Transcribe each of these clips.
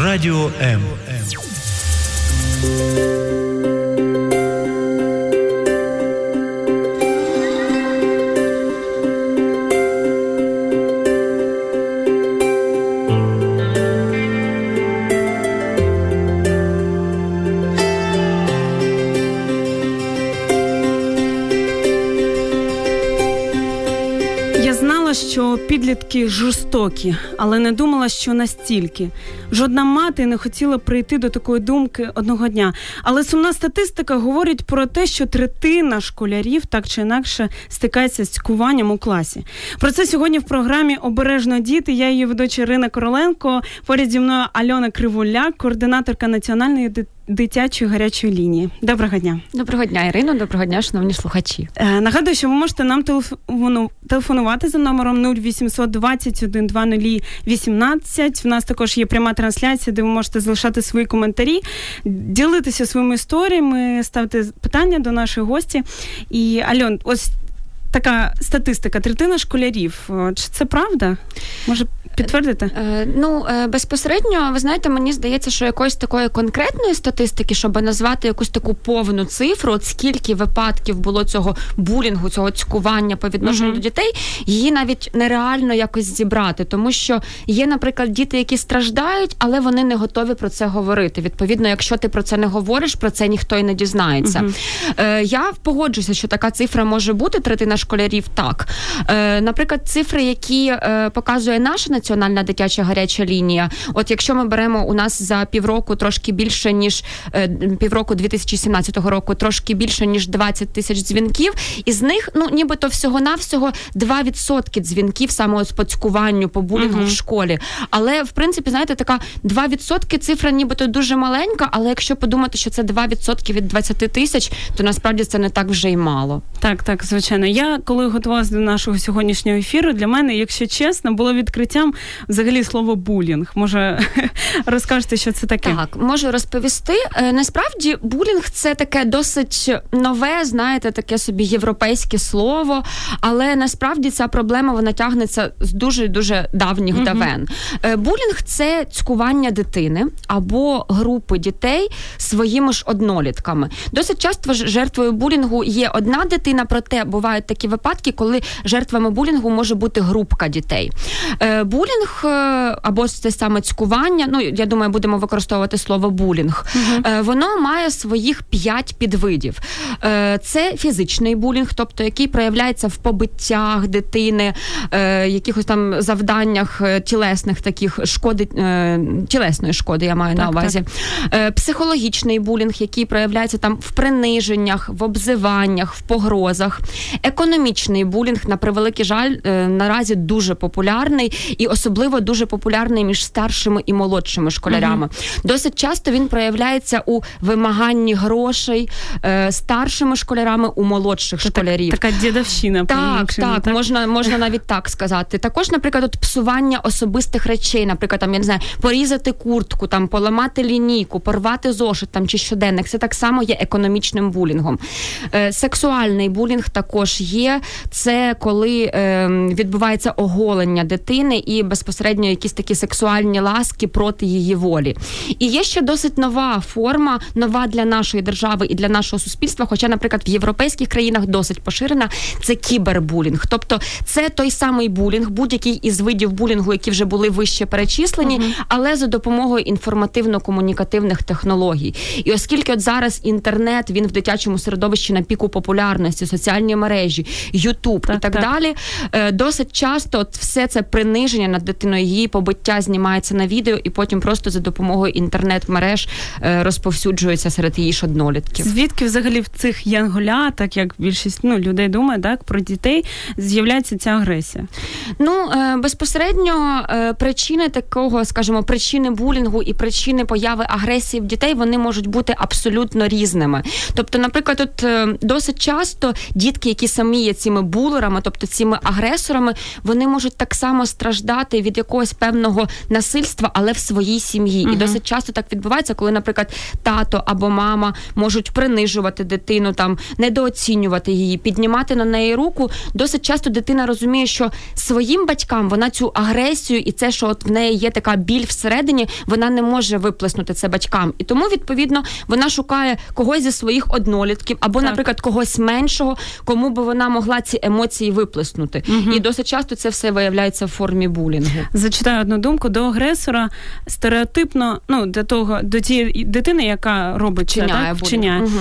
Радіо М. підлітки жорстокі, але не думала, що настільки. Жодна мати не хотіла прийти до такої думки одного дня. Але сумна статистика говорить про те, що третина школярів так чи інакше стикається з цькуванням у класі. Про це сьогодні в програмі Обережно діти. Я її ведуча Ірина Короленко. Поряд зі мною Альона Кривуляк, координаторка національної дитячої гарячої лінії. Доброго дня. Доброго дня, Ірино. Доброго дня, шановні слухачі. Е, нагадую, що ви можете нам телефонувати за номером 0800 21 20 18. У нас також є пряма трансляція, де ви можете залишати свої коментарі, ділитися своїми історіями, ставити питання до нашої гості. І Альон, ось така статистика: третина школярів. Чи це правда? Може підтвердити? Е, ну е, безпосередньо, ви знаєте, мені здається, що якоїсь такої конкретної статистики, щоб назвати якусь таку повну цифру, от скільки випадків було цього булінгу, цього цькування по відношенню uh-huh. до дітей, її навіть нереально якось зібрати, тому що є, наприклад, діти, які страждають, але вони не готові про це говорити. Відповідно, якщо ти про це не говориш, про це ніхто й не дізнається. Е, Я погоджуся, що така цифра може бути третина школярів. Так, наприклад, цифри, які показує наша національна дитяча гаряча лінія. От якщо ми беремо у нас за півроку трошки більше ніж е, півроку 2017 року, трошки більше ніж 20 тисяч дзвінків, із них ну нібито всього навсього 2% дзвінків саме з поцькуванню по булінгу uh-huh. в школі. Але в принципі, знаєте, така 2% цифра, нібито дуже маленька. Але якщо подумати, що це 2% від 20 тисяч, то насправді це не так вже й мало. Так, так, звичайно. Я коли готувалася до нашого сьогоднішнього ефіру, для мене, якщо чесно, було відкриттям взагалі слово булінг. Може розкажете, що це таке? Так, можу розповісти. Е, насправді булінг це таке досить нове, знаєте, таке собі європейське слово, але насправді ця проблема вона тягнеться з дуже дуже давніх uh давен. Е, булінг це цькування дитини або групи дітей своїми ж однолітками. Досить часто жертвою булінгу є одна дитина, проте бувають такі випадки, коли жертвами булінгу може бути групка дітей. Булінг е, або це саме цькування. Ну я думаю, будемо використовувати слово булінг. uh Воно має своїх п'ять підвидів. Е, це фізичний булінг, тобто який проявляється в побиттях дитини, якихось там завданнях тілесних таких шкоди, тілесної шкоди, я маю так, на увазі. Так. Психологічний булінг, який проявляється там в приниженнях, в обзиваннях, в погрозах. Економічний булінг, на превеликий жаль, наразі дуже популярний і особливо дуже популярний між старшими і молодшими школярями. uh Досить часто він проявляється у вимаганні грошей е, старшими школярами у молодших Це школярів. Так, така дідовщина. Так, так, так, можна можна навіть так сказати. Також, наприклад, от псування особистих речей, наприклад, там я не знаю, порізати куртку, там поламати лінійку, порвати зошит там чи щоденник. Це так само є економічним булінгом. Е, Сексуальний булінг також є. Це коли е, відбувається оголення дитини і безпосередньо якісь такі сексуальні ласки проти її волі. І є ще досить нова форма, нова для нашої держави і для нашого суспільства. Хоча, наприклад, в європейських країнах досить поширена це кібербулінг. Тобто це той самий булінг, будь-який із видів булінгу, які вже були вище перечислені, uh-huh. але за допомогою інформативно-комунікативних технологій. І оскільки от зараз інтернет він в дитячому середовищі на піку популярності, соціальні мережі, Ютуб і так, так далі, е, досить часто от все це приниження над дитиною, її побиття знімається на відео, і потім просто за допомогою інтернет-мереж е, розповсюджується серед її ж однолітків. Звідки взагалі в цих янголятах, як більшість ну, людей думає, так про дітей з'являється ця агресія? Ну е, безпосередньо е, причини такого, скажімо, причини булінгу і причини появи агресії в дітей вони можуть бути абсолютно різними. Тобто, наприклад, от досить часто дітки, які самі є цими булерами, тобто цими агресорами, вони можуть так само страждати тікати від якогось певного насильства, але в своїй сім'ї. Uh-huh. І досить часто так відбувається, коли, наприклад, тато або мама можуть принижувати дитину, там недооцінювати її, піднімати на неї руку. Досить часто дитина розуміє, що своїм батькам вона цю агресію і це, що от в неї є така біль всередині, вона не може виплеснути це батькам. І тому, відповідно, вона шукає когось зі своїх однолітків, або, так. наприклад, когось меншого, кому би вона могла ці емоції виплеснути. Угу. І досить часто це все виявляється в формі булінгу. Зачитаю одну думку до агресора стереотипно, ну до того до тієї дитини, яка робить Чиняє, так, вчиняє, угу.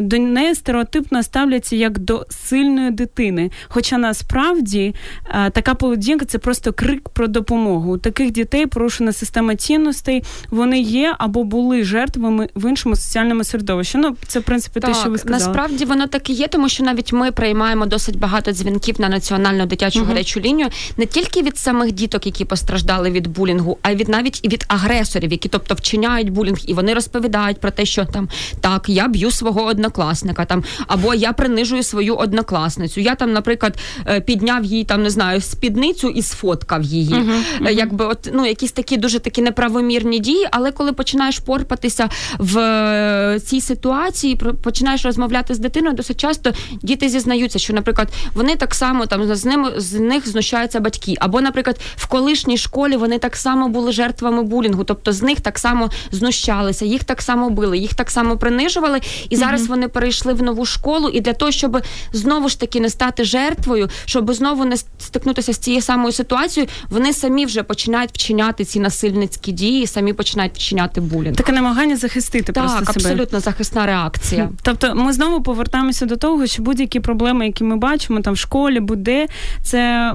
до неї стереотипно ставляться як до сильної дитини. Хоча насправді е, така поведінка це просто крик про допомогу. У таких дітей порушена система цінностей. Вони є або були жертвами в іншому соціальному середовищі. Ну це в принципі так, те, що ви сказали. насправді воно так і є, тому що навіть ми приймаємо досить багато дзвінків на національну дитячу uh-huh. гарячу лінію не тільки від самих діток, які постраждали від булінгу, а від навіть і від агресорів, які тобто вчиняють булінг, і вони розповідають про те, що там так я б'ю свого однокласника, там або я принижую свою однокласницю. Я там, наприклад, е, підняв їй там не знаю спідницю і сфоткав її. Uh-huh. Uh-huh. Якби от ну якісь такі дуже такі неправомірні дії, але коли починаєш порпатися в е, цій ситуації, починаєш розмовляти з дитиною, досить часто діти зізнаються, що, наприклад, вони так само там з ними з них знущаються батьки, або, наприклад, в колишній школі вони так само були жертвами булінгу, тобто з них так само знущалися, їх так само били, їх так само принижували, і зараз mm-hmm. вони перейшли в нову школу. І для того, щоб знову ж таки не стати жертвою, щоб знову не стикнутися з цією самою ситуацією, вони самі вже починають вчиняти ці насильницькі дії, самі починають вчиняти булінг. Таке намагання захистити так, просто себе. абсолютно захисна реакція. Тобто, ми знову повертаємося до того, що будь-які проблеми, які ми бачимо там в школі, буде це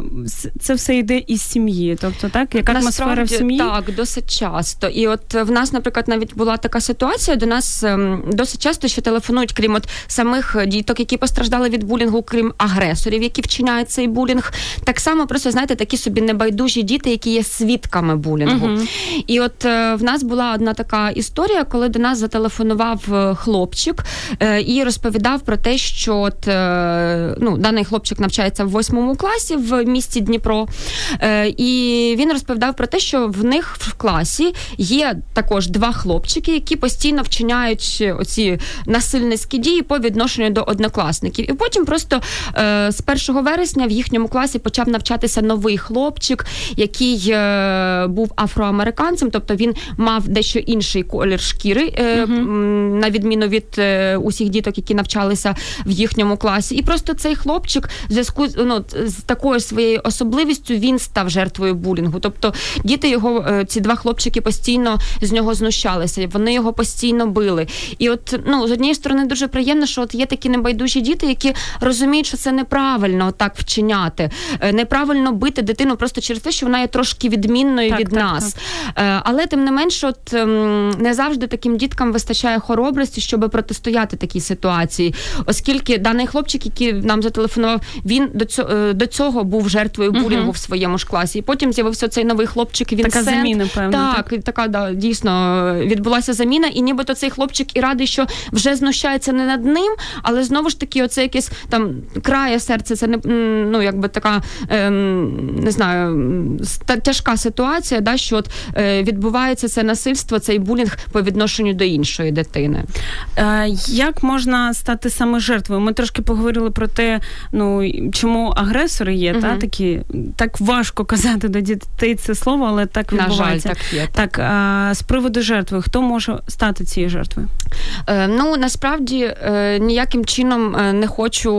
це все йде із сім'ї. Тобто, так яка атмосфера в сім'ї так досить часто. І от в нас, наприклад, навіть була така ситуація. До нас ем, досить часто ще телефонують, крім от самих діток, які постраждали від булінгу, крім агресорів, які вчиняють цей булінг. Так само просто знаєте, такі собі небайдужі діти, які є свідками булінгу. Uh-huh. І от е, в нас була одна така історія, коли до нас зателефонував е, хлопчик е, і розповідав про те, що от ну даний хлопчик навчається в восьмому класі в місті Дніпро, і він розповідав про те, що в них в класі є також два хлопчики, які постійно вчиняють оці насильницькі дії по відношенню до однокласників. І потім просто з 1 вересня в їхньому класі почав навчатися новий хлопчик, який був афроамериканцем, тобто він мав дещо інший колір шкіри, uh-huh. на відміну від усіх діток, які навчалися в їхньому класі. І просто цей хлопчик в зв'язку ну, з такою своєю особливістю він став жертвою булінгу. Тобто діти його, е, ці два хлопчики постійно з нього знущалися, вони його постійно били. І от ну з однієї сторони дуже приємно, що от є такі небайдужі діти, які розуміють, що це неправильно так вчиняти, е, неправильно бити дитину просто через те, що вона є трошки відмінною так, від так, нас. Так. Е, але тим не менш, от ем, не завжди таким діткам вистачає хоробрості, щоб протистояти такій ситуації, оскільки даний хлопчик, який нам зателефонував, він до цього до цього був жертвою булінгу uh-huh. в своєму ж класі. І потім з'явився цей новий хлопчик. Він така заміна, певно. Так, так, така да дійсно відбулася заміна, і нібито цей хлопчик і радий, що вже знущається не над ним, але знову ж таки, оце якесь там крає серце. Це не ну якби така ем, не знаю, тяжка ситуація, да що от е, відбувається це насильство, цей булінг по відношенню до іншої дитини. Е, як можна стати саме жертвою? Ми трошки поговорили про те, ну чому агресори є, uh та такі так важко казати до дітей це слово, але так відбувається. На жаль, так є. Так а, з приводу жертви, хто може стати цією жертвою? Е, Ну насправді е, ніяким чином е, не хочу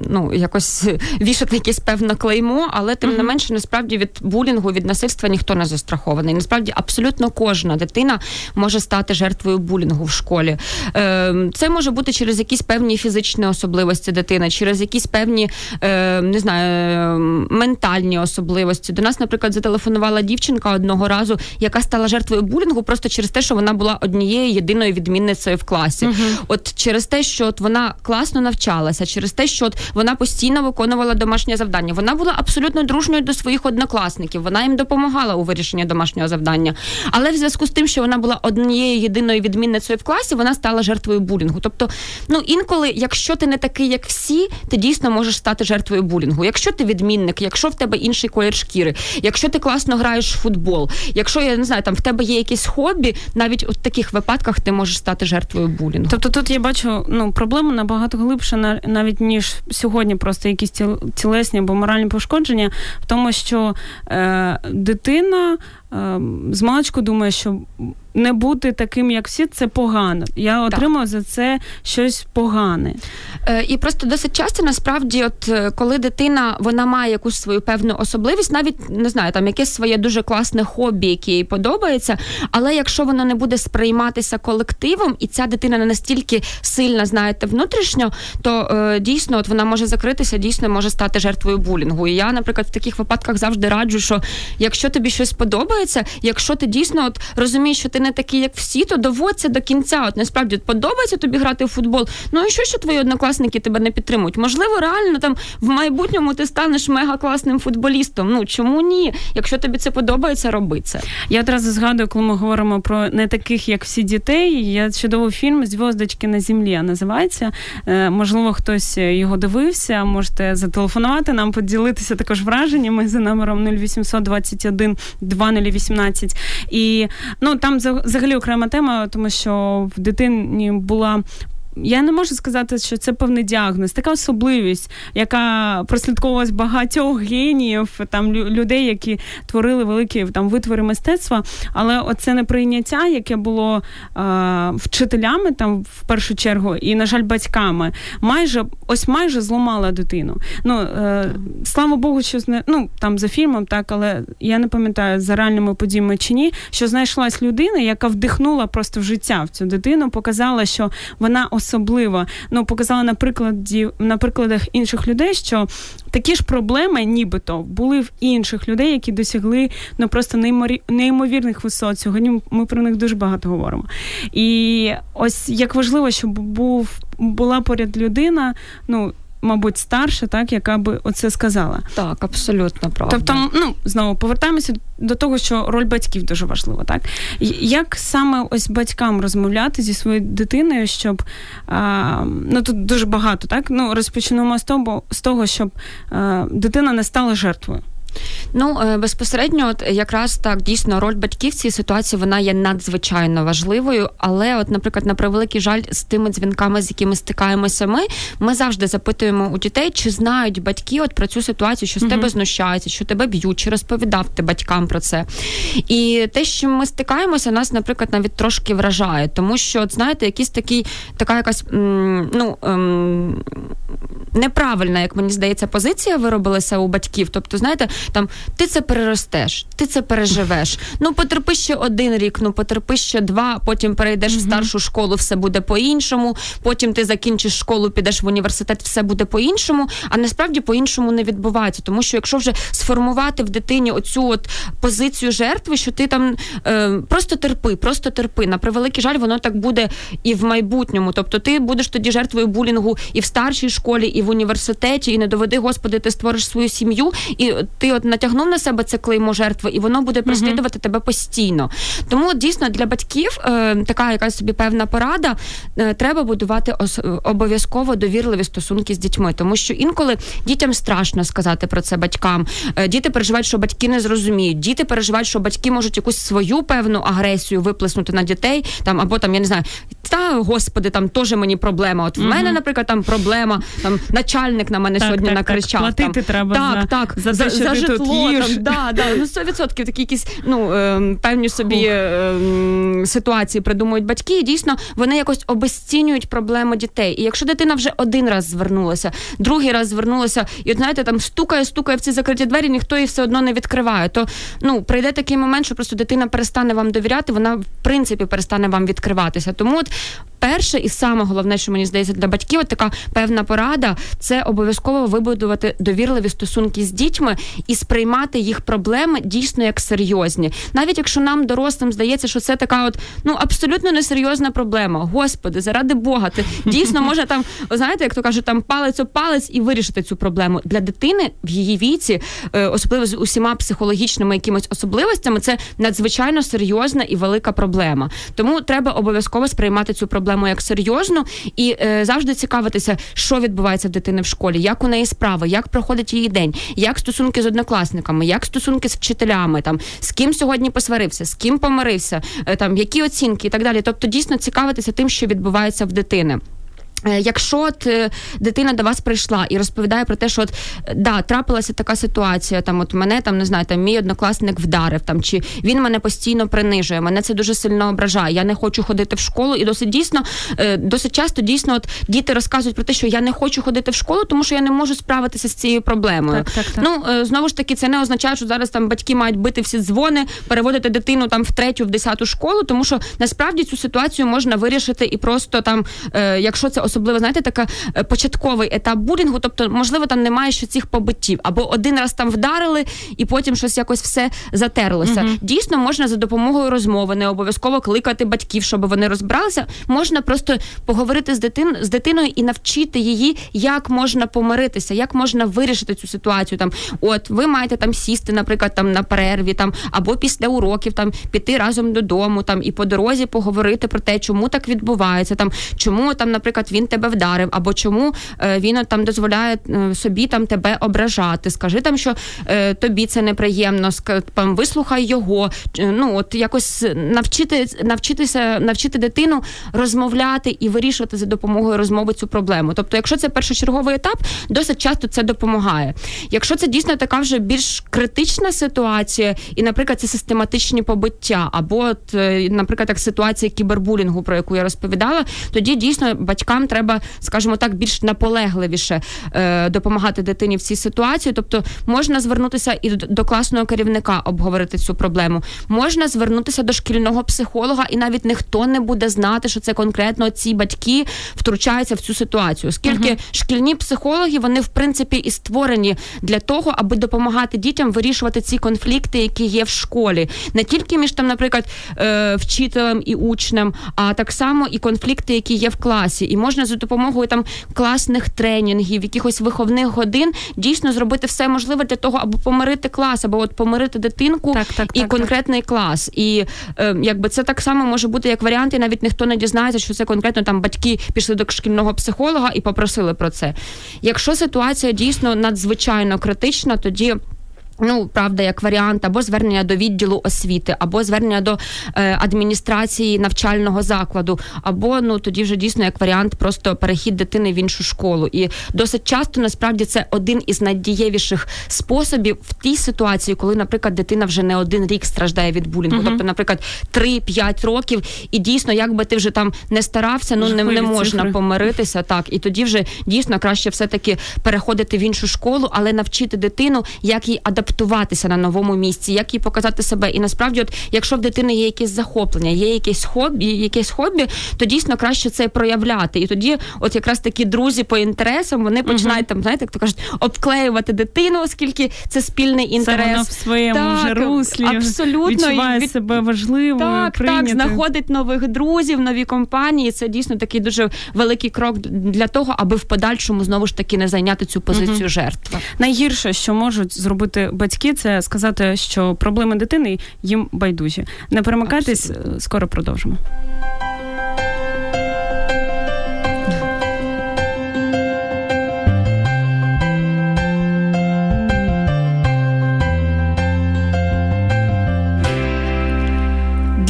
ну якось вішати якесь певне клеймо, але тим uh не менше, насправді від булінгу, від насильства ніхто не застрахований. Насправді абсолютно кожна дитина може стати жертвою булінгу в школі. Е, Це може бути через якісь певні фізичні особливості дитини, через якісь певні е, не знаю, ментальні особливості. До нас, наприклад, зателефонувала дівчинка одного разу, яка стала жертвою булінгу просто через те, що вона була однією єдиною єдиною відмінницею в класі. Uh-huh. От через те, що от вона класно навчалася, через те, що от вона постійно виконувала домашнє завдання. Вона була абсолютно дружньою до своїх однокласників. Вона їм допомагала у вирішенні домашнього завдання. Але в зв'язку з тим, що вона була однією єдиною відмінницею в класі, вона стала жертвою булінгу. Тобто, ну інколи, якщо ти не такий, як всі, ти дійсно можеш стати жертвою булінгу. Якщо ти відмінник, якщо в тебе інший колір шкіри, якщо ти класно граєш в футбол, якщо я не знаю, там в тебе є якісь хобі, навіть у таких випадках ти можеш стати жертвою булінгу. Тобто тут я бачу ну проблему набагато глибше, навіть ніж сьогодні, просто якісь тілесні або моральні пошкодження, в тому, що е, дитина з маличку думає, що не бути таким, як всі, це погано. Я отримав за це щось погане. Е, І просто досить часто насправді, от е, коли дитина вона має якусь свою певну особливість, навіть не знаю, там якесь своє дуже класне хобі, яке їй подобається. Але якщо воно не буде сприйматися колективом, і ця дитина не настільки сильна, знаєте, внутрішньо, то е, дійсно от вона може закритися, дійсно може стати жертвою булінгу. І я, наприклад, в таких випадках завжди раджу, що якщо тобі щось подобається, якщо ти дійсно от розумієш, що ти не такий, як всі, то доводься до кінця. От насправді подобається тобі грати в футбол. Ну і що, що твої однокласники тебе не підтримують? Можливо, реально там в майбутньому ти станеш мега класним футболістом. Ну чому ні? Якщо тобі це подобається, роби це. Я одразу згадую, коли ми говоримо про не таких, як всі дітей. Я чудовий фільм Зв'яздочки на землі називається. Е, можливо, хтось його дивився. Можете зателефонувати нам, поділитися також враженнями за номером 0800 21 2018. І ну там взагалі окрема тема, тому що в дитині була я не можу сказати, що це певний діагноз, така особливість, яка прослідковувалась багатьох геніїв, там людей, які творили великі там витвори мистецтва. Але оце неприйняття, яке було е, вчителями там в першу чергу, і, на жаль, батьками, майже ось майже зламала дитину. Ну е, слава Богу, що не ну там за фільмом, так але я не пам'ятаю за реальними подіями чи ні, що знайшлась людина, яка вдихнула просто в життя в цю дитину, показала, що вона особлива. Ну, показала на прикладі на прикладах інших людей, що такі ж проблеми, нібито, були в інших людей, які досягли ну просто неймовірних висот. Сьогодні ми про них дуже багато говоримо. І ось як важливо, щоб був була поряд людина, ну мабуть, старша, так, яка би оце сказала. Так, абсолютно правда. Тобто, ну знову повертаємося до того, що роль батьків дуже важлива, так як саме ось батькам розмовляти зі своєю дитиною, щоб а, ну тут дуже багато, так ну розпочнемо з того, з того, щоб а, дитина не стала жертвою. Ну е, безпосередньо, от якраз так дійсно роль батьків в цій ситуації вона є надзвичайно важливою. Але, от, наприклад, на превеликий жаль, з тими дзвінками, з якими стикаємося, ми ми завжди запитуємо у дітей, чи знають батьки от про цю ситуацію, що з тебе знущаються, що тебе б'ють, чи розповідав ти батькам про це. І те, що ми стикаємося, нас, наприклад, навіть трошки вражає, тому що, от, знаєте, якісь такий, така якась ну. Ем, неправильна, як мені здається, позиція виробилася у батьків. Тобто, знаєте, там ти це переростеш, ти це переживеш. Ну потерпи ще один рік, ну потерпи ще два. Потім перейдеш mm-hmm. в старшу школу, все буде по-іншому. Потім ти закінчиш школу, підеш в університет, все буде по-іншому. А насправді по-іншому не відбувається. Тому що якщо вже сформувати в дитині оцю от позицію жертви, що ти там е, просто терпи, просто терпи. На превеликий жаль, воно так буде і в майбутньому. Тобто, ти будеш тоді жертвою булінгу і в старшій школі, і в університеті, і не доведи, господи, ти створиш свою сім'ю, і ти от натягнув на себе це клеймо жертви, і воно буде переслідувати uh-huh. тебе постійно. Тому дійсно для батьків е, така якась собі певна порада. Е, треба будувати ос- обов'язково довірливі стосунки з дітьми, тому що інколи дітям страшно сказати про це батькам. Е, діти переживають, що батьки не зрозуміють. Діти переживають, що батьки можуть якусь свою певну агресію виплеснути на дітей, там або там я не знаю, та господи, там теж мені проблема. От в uh-huh. мене, наприклад, там проблема, там начальник на мене так, сьогодні так, накричав. Так, платити там, треба так, за, так, за, за, за житло. Там, да, да, ну 100% такі якісь ну е, певні собі е, ситуації придумують батьки. і Дійсно, вони якось обезцінюють проблеми дітей. І якщо дитина вже один раз звернулася, другий раз звернулася, і от знаєте, там стукає, стукає в ці закриті двері, ніхто її все одно не відкриває. То ну прийде такий момент, що просто дитина перестане вам довіряти, вона в принципі перестане вам відкриватися. Тому от перше і саме головне, що мені здається для батьків, така певна порада це обов'язково вибудувати довірливі стосунки з дітьми і сприймати їх проблеми дійсно як серйозні, навіть якщо нам дорослим здається, що це така, от ну абсолютно несерйозна проблема. Господи, заради Бога, ти дійсно може там, знаєте, як то кажуть, там палець о палець і вирішити цю проблему для дитини в її віці, е, особливо з усіма психологічними якимись особливостями, це надзвичайно серйозна і велика проблема. Тому треба обов'язково сприймати цю проблему як серйозну і е, завжди цікавитися, що відбувається в дитини в школі, як у неї справа, як проходить її день, як стосунки з однокласниками, як стосунки з вчителями, там з ким сьогодні посварився, з ким помирився, е, там які оцінки і так далі. Тобто дійсно цікавитися тим, що відбувається в дитини. Е, якщо от е, дитина до вас прийшла і розповідає про те, що от да, трапилася така ситуація, там от мене там не знаю, там мій однокласник вдарив там, чи він мене постійно принижує, мене це дуже сильно ображає. Я не хочу ходити в школу, і досить дійсно, е, досить часто дійсно от діти розказують про те, що я не хочу ходити в школу, тому що я не можу справитися з цією проблемою. Так, так, так. Ну знову ж таки, це не означає, що зараз там батьки мають бити всі дзвони, переводити дитину там в третю, в десяту школу, тому що насправді цю ситуацію можна вирішити і просто там, якщо це особливо, знаєте, така е, початковий етап булінгу, тобто, можливо, там немає ще цих побиттів, або один раз там вдарили, і потім щось якось все затерлося. uh Дійсно, можна за допомогою розмови, не обов'язково кликати батьків, щоб вони розбиралися. Можна просто поговорити з дитин з дитиною і навчити її, як можна помиритися, як можна вирішити цю ситуацію. Там, от ви маєте там сісти, наприклад, там на перерві, там або після уроків, там піти разом додому, там і по дорозі поговорити про те, чому так відбувається, там чому там, наприклад, він тебе вдарив, або чому е, він там дозволяє е, собі там тебе ображати. Скажи там, що е, тобі це неприємно, там, вислухай його. Ну от якось навчити навчитися, навчити дитину розмовляти і вирішувати за допомогою розмови цю проблему. Тобто, якщо це першочерговий етап, досить часто це допомагає. Якщо це дійсно така вже більш критична ситуація, і, наприклад, це систематичні побиття, або, от, наприклад, як ситуація кібербулінгу, про яку я розповідала, тоді дійсно батькам треба скажімо так, більш наполегливіше е, допомагати дитині в цій ситуації. Тобто можна звернутися і до класного керівника обговорити цю проблему. Можна звернутися до шкільного психолога, і навіть ніхто не буде знати, що це конкретно ці батьки втручаються в цю ситуацію. Оскільки uh шкільні психологи вони в принципі і створені для того, аби допомагати дітям вирішувати ці конфлікти, які є в школі, не тільки між там, наприклад, е, вчителем і учнем, а так само і конфлікти, які є в класі, і можна за допомогою там класних тренінгів, якихось виховних годин дійсно зробити все можливе для того, аби помирити клас, або от помирити дитинку так, так, і так, конкретний клас. І е, якби це так само може бути як варіант, і навіть ніхто не дізнається, що це конкретно там батьки пішли до шкільного психолога і попросили про це. Якщо ситуація дійсно надзвичайно критична, тоді. Ну, правда, як варіант, або звернення до відділу освіти, або звернення до е, адміністрації навчального закладу, або ну тоді вже дійсно як варіант просто перехід дитини в іншу школу. І досить часто насправді це один із найдієвіших способів в тій ситуації, коли, наприклад, дитина вже не один рік страждає від булінгу. Uh-huh. Тобто, наприклад, 3-5 років, і дійсно, як би ти вже там не старався, ну не, не можна цифри. помиритися. Так, і тоді вже дійсно краще все таки переходити в іншу школу, але навчити дитину, як їй адаптувати адаптуватися на новому місці, як їй показати себе. І насправді, от якщо в дитини є якесь захоплення, є якесь хобі, якесь хобі, то дійсно краще це проявляти. І тоді, от якраз такі друзі по інтересам, вони починають там, знаєте, як то кажуть, обклеювати дитину, оскільки це спільний інтерес. Це воно в своєму так, вже руслі абсолютно відчуває від... себе важливо. Так, прийняти. так, знаходить нових друзів, нові компанії. Це дійсно такий дуже великий крок для того, аби в подальшому знову ж таки не зайняти цю позицію угу. жертви. Найгірше, що можуть зробити батьки, це сказати, що проблеми дитини їм байдужі. Не перемикайтесь, скоро продовжимо.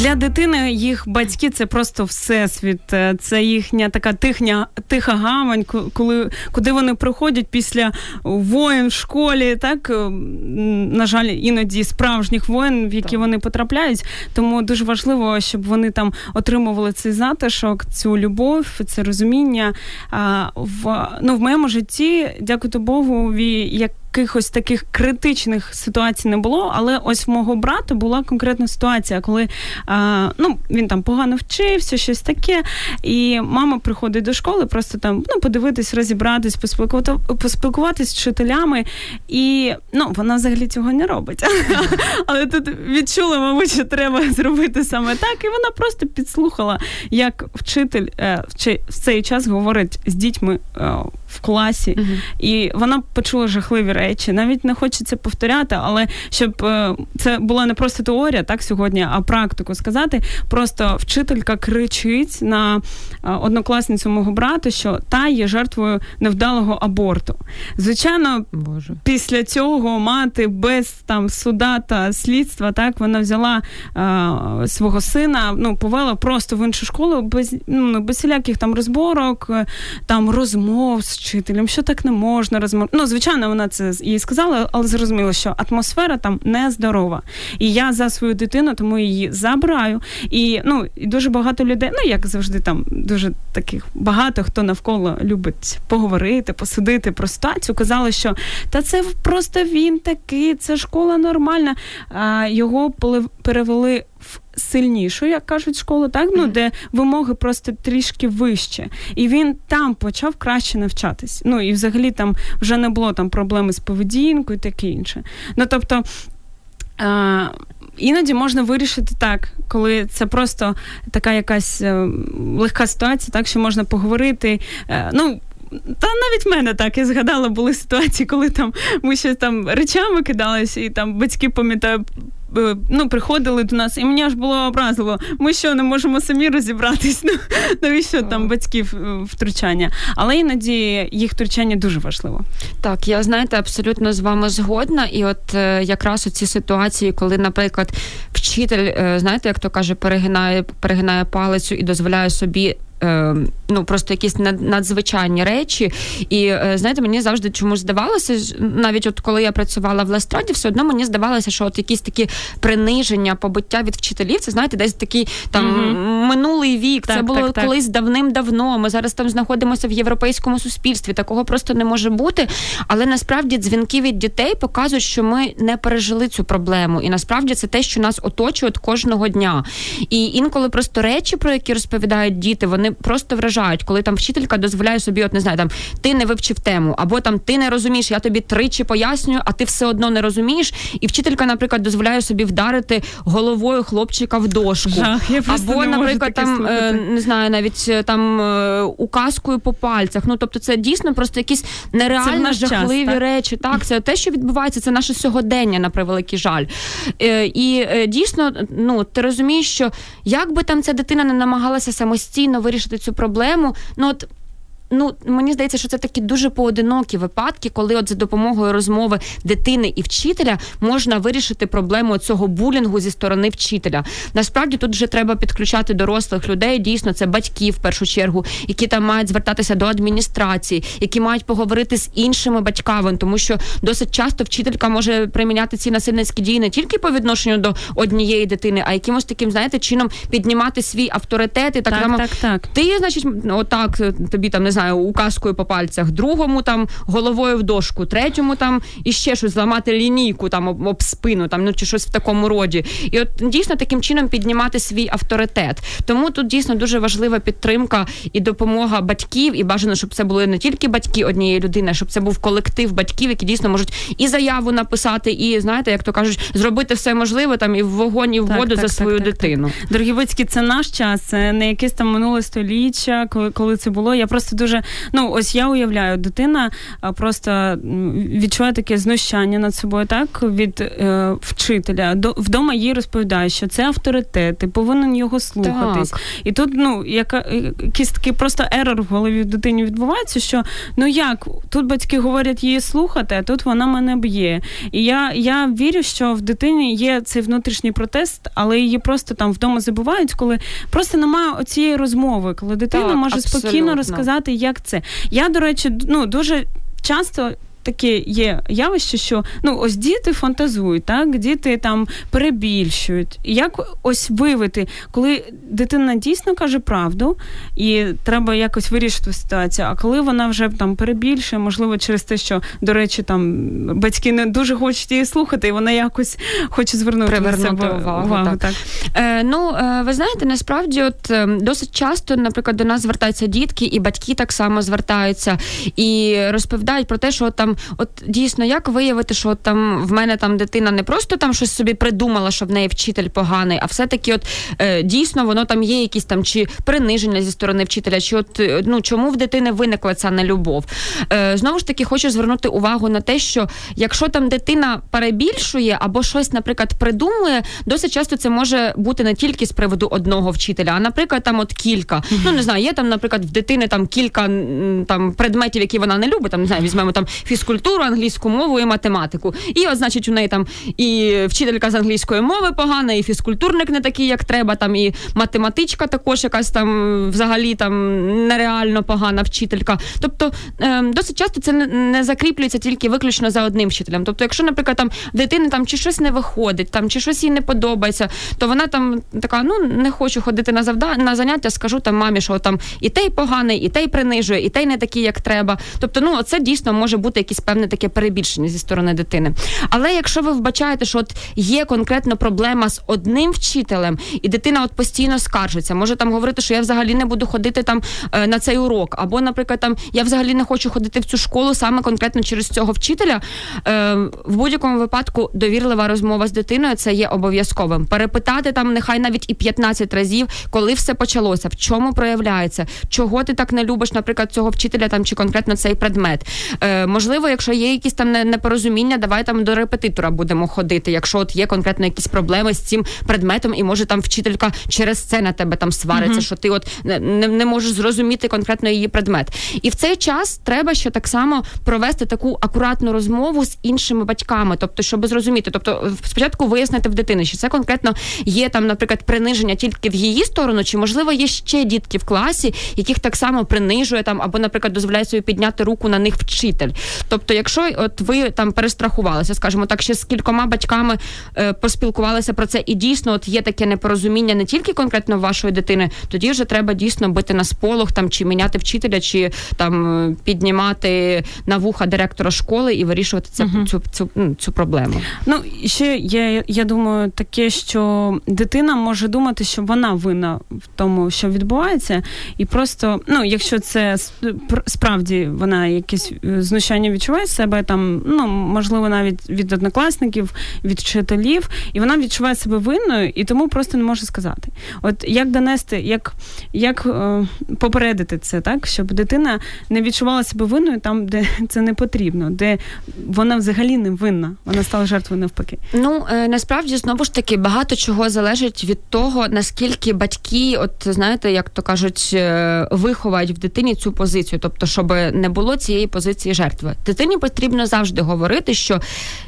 Для дитини їх батьки це просто всесвіт, е, це їхня така тихня, тиха гавань, коли куди вони приходять після воєн в школі, так е, на жаль, іноді справжніх воєн, в які так. вони потрапляють. Тому дуже важливо, щоб вони там отримували цей затишок, цю любов, це розуміння. В ну в моєму житті, дякую Богу, як якихось таких критичних ситуацій не було. Але ось в мого брата була конкретна ситуація, коли а, ну, він там погано вчився, щось таке. І мама приходить до школи, просто там ну, подивитись, розібратись, поспілкувати, поспілкуватись з вчителями. І ну, вона взагалі цього не робить. Але тут відчула, мабуть, що треба зробити саме так. І вона просто підслухала, як вчитель е, в цей час говорить з дітьми е, в класі, uh-huh. і вона почула жахливі речі. Навіть не хочеться повторяти, але щоб е, це була не просто теорія, так сьогодні, а практику сказати. Просто вчителька кричить на е, однокласницю мого брата, що та є жертвою невдалого аборту. Звичайно, Боже. після цього мати без там суда та слідства, так вона взяла е, свого сина, ну повела просто в іншу школу без ну, без всіляких там розборок, е, там розмов з вчителем, що так не можна розмовляти. Ну, звичайно, вона це їй сказала, але зрозуміло, що атмосфера там нездорова. І я за свою дитину, тому її забираю. І ну, і дуже багато людей, ну як завжди, там дуже таких багато хто навколо любить поговорити, посудити про ситуацію. Казали, що та це просто він такий, це школа нормальна. А Його перевели сильнішу, як кажуть, школу, так ну де вимоги просто трішки вище, і він там почав краще навчатись. Ну і взагалі там вже не було там проблеми з поведінкою, і таке інше. Ну тобто. А, Іноді можна вирішити так, коли це просто така якась е, легка ситуація, так що можна поговорити. Е, ну, та навіть в мене так я згадала, були ситуації, коли там ми щось там речами кидалися, і там батьки пам'ятаю, ну, приходили до нас, і мені аж було образливо. Ми що не можемо самі розібратись? Ну, навіщо там батьків е, втручання? Але іноді їх втручання дуже важливо. Так, я знаєте, абсолютно з вами згодна. І от е, якраз у ці ситуації, коли, наприклад, вчитель, знаєте, як то каже, перегинає, перегинає палицю і дозволяє собі Е, ну просто якісь надзвичайні речі. І е, знаєте, мені завжди чомусь здавалося, навіть от коли я працювала в Ластраді, все одно мені здавалося, що от якісь такі приниження, побуття від вчителів, це знаєте, десь такий там mm минулий вік. Так, це було так, колись так. давним-давно. Ми зараз там знаходимося в європейському суспільстві. Такого просто не може бути. Але насправді дзвінки від дітей показують, що ми не пережили цю проблему. І насправді це те, що нас оточує кожного дня. І інколи просто речі, про які розповідають діти, вони вони просто вражають, коли там вчителька дозволяє собі, от не знаю, там ти не вивчив тему, або там ти не розумієш, я тобі тричі пояснюю, а ти все одно не розумієш. І вчителька, наприклад, дозволяє собі вдарити головою хлопчика в дошку. Жах, я або, не наприклад, там е, не знаю, навіть е, там е, указкою по пальцях. Ну тобто, це дійсно просто якісь нереально жахливі так? речі. Так, це те, що відбувається, це наше сьогодення на превеликий жаль. І дійсно, ну ти розумієш, що як би там ця дитина не намагалася самостійно вирішити вирішити цю проблему. Ну от Ну, мені здається, що це такі дуже поодинокі випадки, коли от за допомогою розмови дитини і вчителя можна вирішити проблему цього булінгу зі сторони вчителя. Насправді тут вже треба підключати дорослих людей. Дійсно, це батьки в першу чергу, які там мають звертатися до адміністрації, які мають поговорити з іншими батьками, тому що досить часто вчителька може приміняти ці насильницькі дії не тільки по відношенню до однієї дитини, а якимось таким, знаєте, чином піднімати свій авторитет і так, так, так, так. Ти, значить, отак тобі там не знаю, указкою по пальцях, другому там головою в дошку, третьому там і ще щось зламати лінійку там об, об спину, там ну чи щось в такому роді. І от дійсно таким чином піднімати свій авторитет. Тому тут дійсно дуже важлива підтримка і допомога батьків, і бажано, щоб це були не тільки батьки однієї людини, а щоб це був колектив батьків, які дійсно можуть і заяву написати, і знаєте, як то кажуть, зробити все можливе там і в вогонь, і в воду так, за свою так, дитину. Дорогі батьки, це наш час, не якесь там минуле століття, коли коли це було. Я просто дуже ну ось я уявляю, дитина просто відчуває таке знущання над собою, так від е, вчителя. До вдома їй розповідає, що це авторитет, ти повинен його слухатись. Так. І тут ну яка якийсь такий просто ерор в голові дитині відбувається, що ну як тут батьки говорять її слухати, а тут вона мене б'є. І я, я вірю, що в дитині є цей внутрішній протест, але її просто там вдома забувають, коли просто немає оцієї розмови, коли дитина так, може абсолютно. спокійно розказати, як це. Я, до речі, ну дуже часто таке є явище, що ну ось діти фантазують, так діти там перебільшують. Як ось виявити, коли дитина дійсно каже правду, і треба якось вирішити ситуацію, а коли вона вже там перебільшує, можливо, через те, що до речі, там батьки не дуже хочуть її слухати, і вона якось хоче звернути Привернути на себе увагу. увагу так. так. Е, ну, е, ви знаєте, насправді, от е, досить часто, наприклад, до нас звертаються дітки, і батьки так само звертаються і розповідають про те, що там, от дійсно, як виявити, що от, там в мене там дитина не просто там щось собі придумала, що в неї вчитель поганий, а все-таки, от е, дійсно, воно там є якісь там чи приниження зі сторони вчителя, чи от е, ну чому в дитини виникла ця нелюбов. Е, знову ж таки, хочу звернути увагу на те, що якщо там дитина перебільшує або щось, наприклад, придумує, досить часто це може бути не тільки з приводу одного вчителя, а наприклад, там от кілька. Ну не знаю, є там, наприклад, в дитини там кілька там предметів, які вона не любить. Там не знаю, візьмемо там фізкультуру, англійську мову і математику. І от, значить, у неї там і вчителька з англійської мови погана, і фізкультурник не такий, як треба. Там і математичка також якась там взагалі там нереально погана вчителька. Тобто е, досить часто це не, закріплюється тільки виключно за одним вчителем. Тобто, якщо, наприклад, там дитини там чи щось не виходить, там чи щось їй не подобається, то вона там така: ну не хочу ходити на завда на заняття, скажу там мамі, що там і той поганий, і той принижує, і той не такий, як треба. Тобто, ну це дійсно може бути якесь певне таке перебільшення зі сторони дитини. Але якщо ви вбачаєте, що от є конкретно проблема з одним вчителем, і дитина от постійно скаржиться, може там говорити, що я взагалі не буду ходити там е, на цей урок, або, наприклад, там я взагалі не хочу ходити в цю школу саме конкретно через цього вчителя. Е, в будь-якому випадку довірлива розмова з дитиною це є обов'язковим. Перепитати там, нехай навіть і 15 разів, коли все почалося, в чому проявляється, чого ти так не любиш, наприклад, цього вчителя там чи конкретно цей предмет. Е, Можливо, якщо є якісь там непорозуміння, давай там до репетитора будемо ходити. Якщо от є конкретно якісь проблеми з цим предметом, і може там вчителька через це на тебе там свариться, mm-hmm. що ти от не, не можеш зрозуміти конкретно її предмет. І в цей час треба ще так само провести таку акуратну розмову з іншими батьками, тобто, щоб зрозуміти, тобто спочатку вияснити в дитини, що це конкретно є там, наприклад, приниження тільки в її сторону, чи можливо є ще дітки в класі, яких так само принижує там, або, наприклад, дозволяє собі підняти руку на них вчитель. Тобто, якщо от ви там перестрахувалися, скажімо так, ще з кількома батьками е, поспілкувалися про це, і дійсно от є таке непорозуміння не тільки конкретно вашої дитини, тоді вже треба дійсно бити на сполох там чи міняти вчителя, чи там піднімати на вуха директора школи і вирішувати це uh-huh. цю, цю, цю цю проблему. Ну ще є, я думаю, таке, що дитина може думати, що вона винна в тому, що відбувається, і просто, ну, якщо це справді вона якесь е, знущання відчуває себе, там, ну можливо, навіть від однокласників, від вчителів, і вона відчуває себе винною, і тому просто не може сказати. От як донести, як як е, попередити це, так, щоб дитина не відчувала себе винною там, де це не потрібно, де вона взагалі не винна, вона стала жертвою навпаки. Ну е, насправді знову ж таки багато чого залежить від того, наскільки батьки, от знаєте, як то кажуть, е, виховають в дитині цю позицію, тобто, щоб не було цієї позиції жертви. Дитині потрібно завжди говорити, що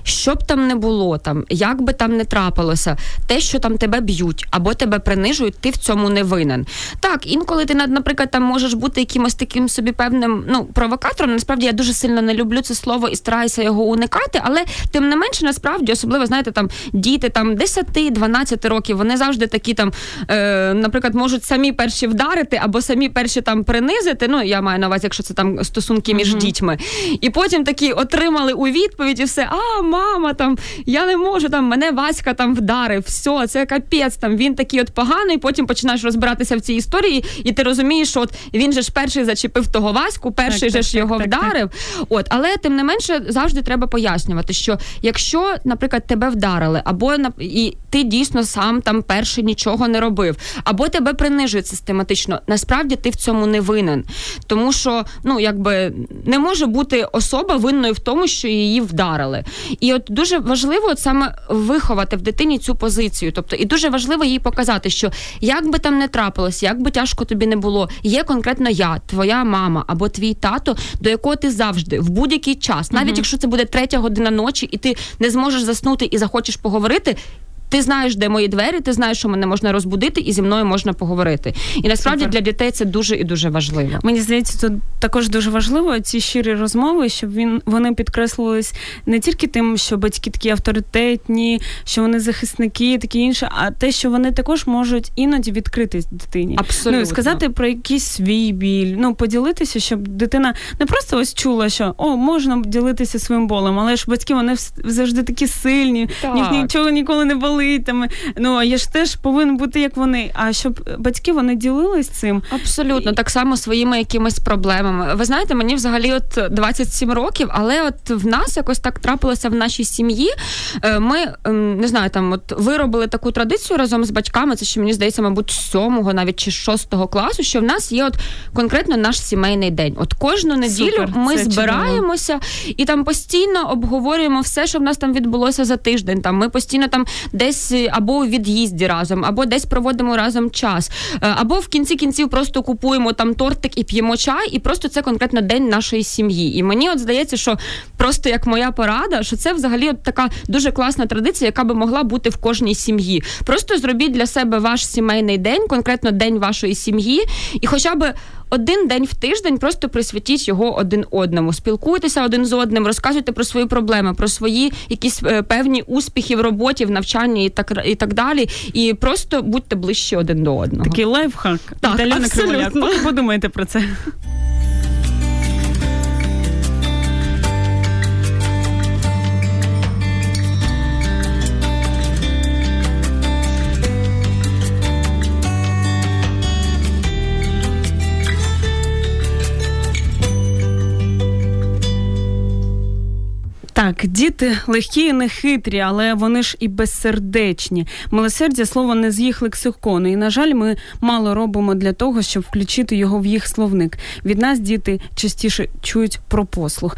що б там не було, там як би там не трапилося, те, що там тебе б'ють або тебе принижують, ти в цьому не винен. Так, інколи ти наприклад, там можеш бути якимось таким собі певним ну провокатором. Насправді я дуже сильно не люблю це слово і стараюся його уникати, але тим не менше, насправді, особливо знаєте, там діти там 10-12 років, вони завжди такі там, е, наприклад, можуть самі перші вдарити або самі перші там принизити. Ну я маю на увазі, якщо це там стосунки між uh-huh. дітьми, і потім такі отримали у відповіді все. А мама там я не можу там мене Васька там вдарив. все, це капець. Там він такий от поганий. Потім починаєш розбиратися в цій історії, і ти розумієш, що от він же ж перший зачепив того Ваську, перший так, же так, ж його так, вдарив. От, але тим не менше завжди треба пояснювати, що якщо, наприклад, тебе вдарили, або і ти дійсно сам там перший нічого не робив, або тебе принижують систематично, насправді ти в цьому не винен, тому що ну якби не може бути особа винною в тому, що її вдарили. І от дуже важливо от саме виховати в дитині цю позицію. Тобто, і дуже важливо їй показати, що як би там не трапилось, як би тяжко тобі не було, є конкретно я, твоя мама або твій тато, до якого ти завжди в будь-який час, навіть uh якщо це буде третя година ночі, і ти не зможеш заснути і захочеш поговорити ти знаєш, де мої двері, ти знаєш, що мене можна розбудити, і зі мною можна поговорити. І насправді Супер. для дітей це дуже і дуже важливо. Мені здається, тут також дуже важливо ці щирі розмови, щоб він вони підкреслились не тільки тим, що батьки такі авторитетні, що вони захисники, такі інше, а те, що вони також можуть іноді відкритись дитині. Абсолютно. Ну, сказати про якийсь свій біль, ну поділитися, щоб дитина не просто ось чула, що о, можна ділитися своїм болем, але ж батьки вони завжди такі сильні, так. нічого ніколи не болить. Там ну я ж теж повинен бути як вони. А щоб батьки вони ділились цим абсолютно так само своїми якимись проблемами. Ви знаєте, мені взагалі от 27 років, але от в нас якось так трапилося в нашій сім'ї. Е, ми ем, не знаю, там от виробили таку традицію разом з батьками. Це ще мені здається, мабуть, сьомого, навіть чи шостого класу. Що в нас є от конкретно наш сімейний день. От кожну неділю Супер, ми збираємося чудово. і там постійно обговорюємо все, що в нас там відбулося за тиждень. Там ми постійно там десь або у від'їзді разом, або десь проводимо разом час, е, або в кінці кінців просто купуємо там тортик і п'ємо чай, і просто це конкретно день нашої сім'ї. І мені от здається, що просто як моя порада, що це взагалі от така дуже класна традиція, яка би могла бути в кожній сім'ї. Просто зробіть для себе ваш сімейний день, конкретно день вашої сім'ї, і хоча б один день в тиждень просто присвятіть його один одному. Спілкуйтеся один з одним, розказуйте про свої проблеми, про свої якісь е, певні успіхи в роботі, в навчанні і так і так далі. І просто будьте ближче один до одного. Такий лайфхак. Так, Поки подумайте про це. Так, діти легкі і нехитрі, але вони ж і безсердечні. Милосердя слово не з їх лексикону. І, на жаль, ми мало робимо для того, щоб включити його в їх словник. Від нас діти частіше чують про послуг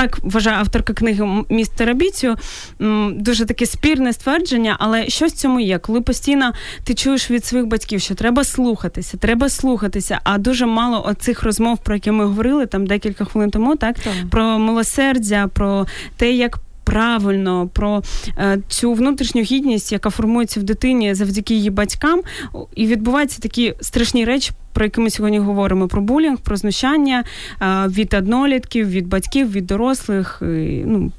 так вважає авторка книги містера Біцю. Дуже таке спірне ствердження, але щось в цьому є. Коли постійно ти чуєш від своїх батьків, що треба слухатися, треба слухатися, а дуже мало оцих розмов, про які ми говорили там декілька хвилин тому, так, так. про милосердя, про те, як правильно, про е, цю внутрішню гідність, яка формується в дитині завдяки її батькам, і відбуваються такі страшні речі. Про які ми сьогодні говоримо про булінг, про знущання е, від однолітків, від батьків, від дорослих. Ну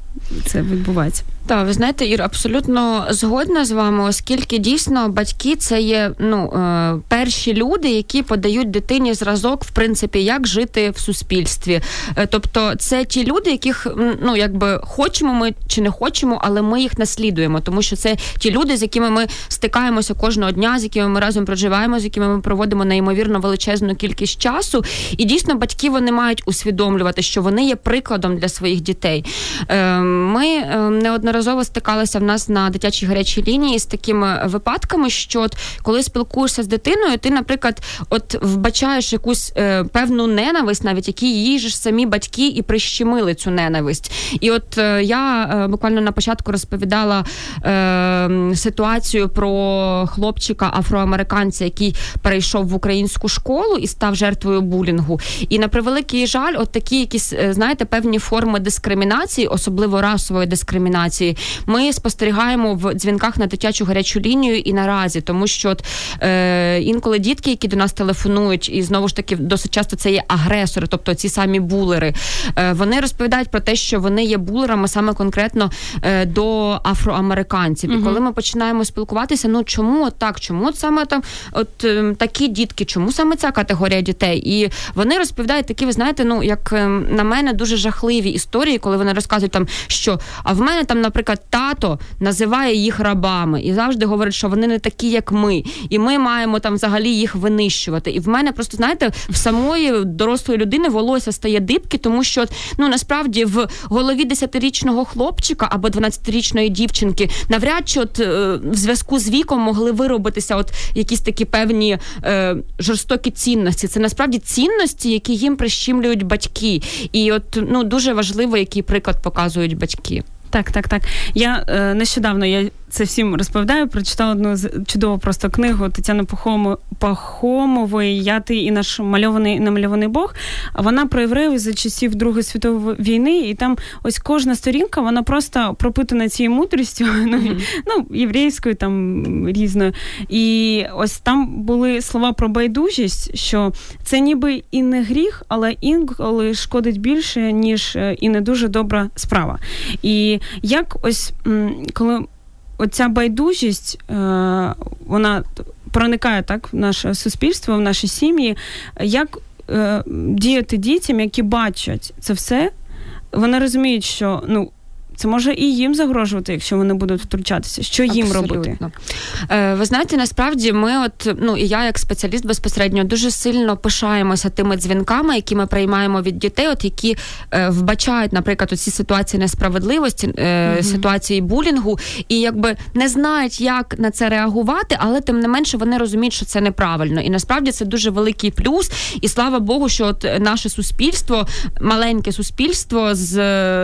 це відбувається. Так, ви знаєте, Ір, абсолютно згодна з вами, оскільки дійсно батьки це є ну, е, перші люди, які подають дитині зразок, в принципі, як жити в суспільстві. Е, тобто, це ті люди, яких ну якби хочемо ми чи не хочемо, але ми їх наслідуємо, тому що це ті люди, з якими ми стикаємося кожного дня, з якими ми разом проживаємо, з якими ми проводимо неймовірно величезну кількість часу. І дійсно батьки вони мають усвідомлювати, що вони є прикладом для своїх дітей. Е, ми неодноразово неодноразово стикалися в нас на дитячій гарячій лінії з такими випадками, що от, коли спілкуєшся з дитиною, ти, наприклад, от вбачаєш якусь е, певну ненависть, навіть які її ж самі батьки і прищемили цю ненависть. І от е, я е, буквально на початку розповідала е, ситуацію про хлопчика афроамериканця, який перейшов в українську школу і став жертвою булінгу. І на превеликий жаль, от такі якісь, е, знаєте, певні форми дискримінації, особливо расової дискримінації ми спостерігаємо в дзвінках на дитячу гарячу лінію і наразі, тому що от, е, інколи дітки, які до нас телефонують, і знову ж таки досить часто це є агресори, тобто ці самі булери, е, вони розповідають про те, що вони є булерами саме конкретно е, до афроамериканців. Угу. І коли ми починаємо спілкуватися, ну чому от так, чому от саме там от е, такі дітки, чому саме ця категорія дітей? І вони розповідають такі, ви знаєте, ну як ем, на мене дуже жахливі історії, коли вони розказують там, що а в мене там, наприклад тато називає їх рабами і завжди говорить, що вони не такі, як ми, і ми маємо там взагалі їх винищувати. І в мене просто знаєте, в самої дорослої людини волосся стає дибки, тому що ну насправді в голові 10-річного хлопчика або 12-річної дівчинки навряд чи от е, в зв'язку з віком могли виробитися от якісь такі певні е, жорстокі цінності. Це насправді цінності, які їм прищімлюють батьки, і от ну дуже важливо, який приклад показують батьки. Так, так, так. Я е, нещодавно я це всім розповідаю. Прочитала одну чудову просто книгу Тетяни Пахомової Я ти і наш мальований і намальований Бог. А вона про євреїв за часів Другої світової війни, і там ось кожна сторінка, вона просто пропитана цією мудрістю, mm-hmm. ну, єврейською там різною. І ось там були слова про байдужість, що це ніби і не гріх, але інколи шкодить більше, ніж е, і не дуже добра справа. І як ось коли оця байдужість, е, вона проникає так в наше суспільство, в наші сім'ї, як е, діяти дітям, які бачать це все, вони розуміють, що ну це може і їм загрожувати, якщо вони будуть втручатися. Що їм Абсолютно. робити? Е, ви знаєте, насправді ми, от ну і я, як спеціаліст безпосередньо, дуже сильно пишаємося тими дзвінками, які ми приймаємо від дітей, от які е, вбачають, наприклад, ці ситуації несправедливості, е, угу. ситуації булінгу, і якби не знають, як на це реагувати, але тим не менше вони розуміють, що це неправильно. І насправді це дуже великий плюс. І слава Богу, що от наше суспільство, маленьке суспільство з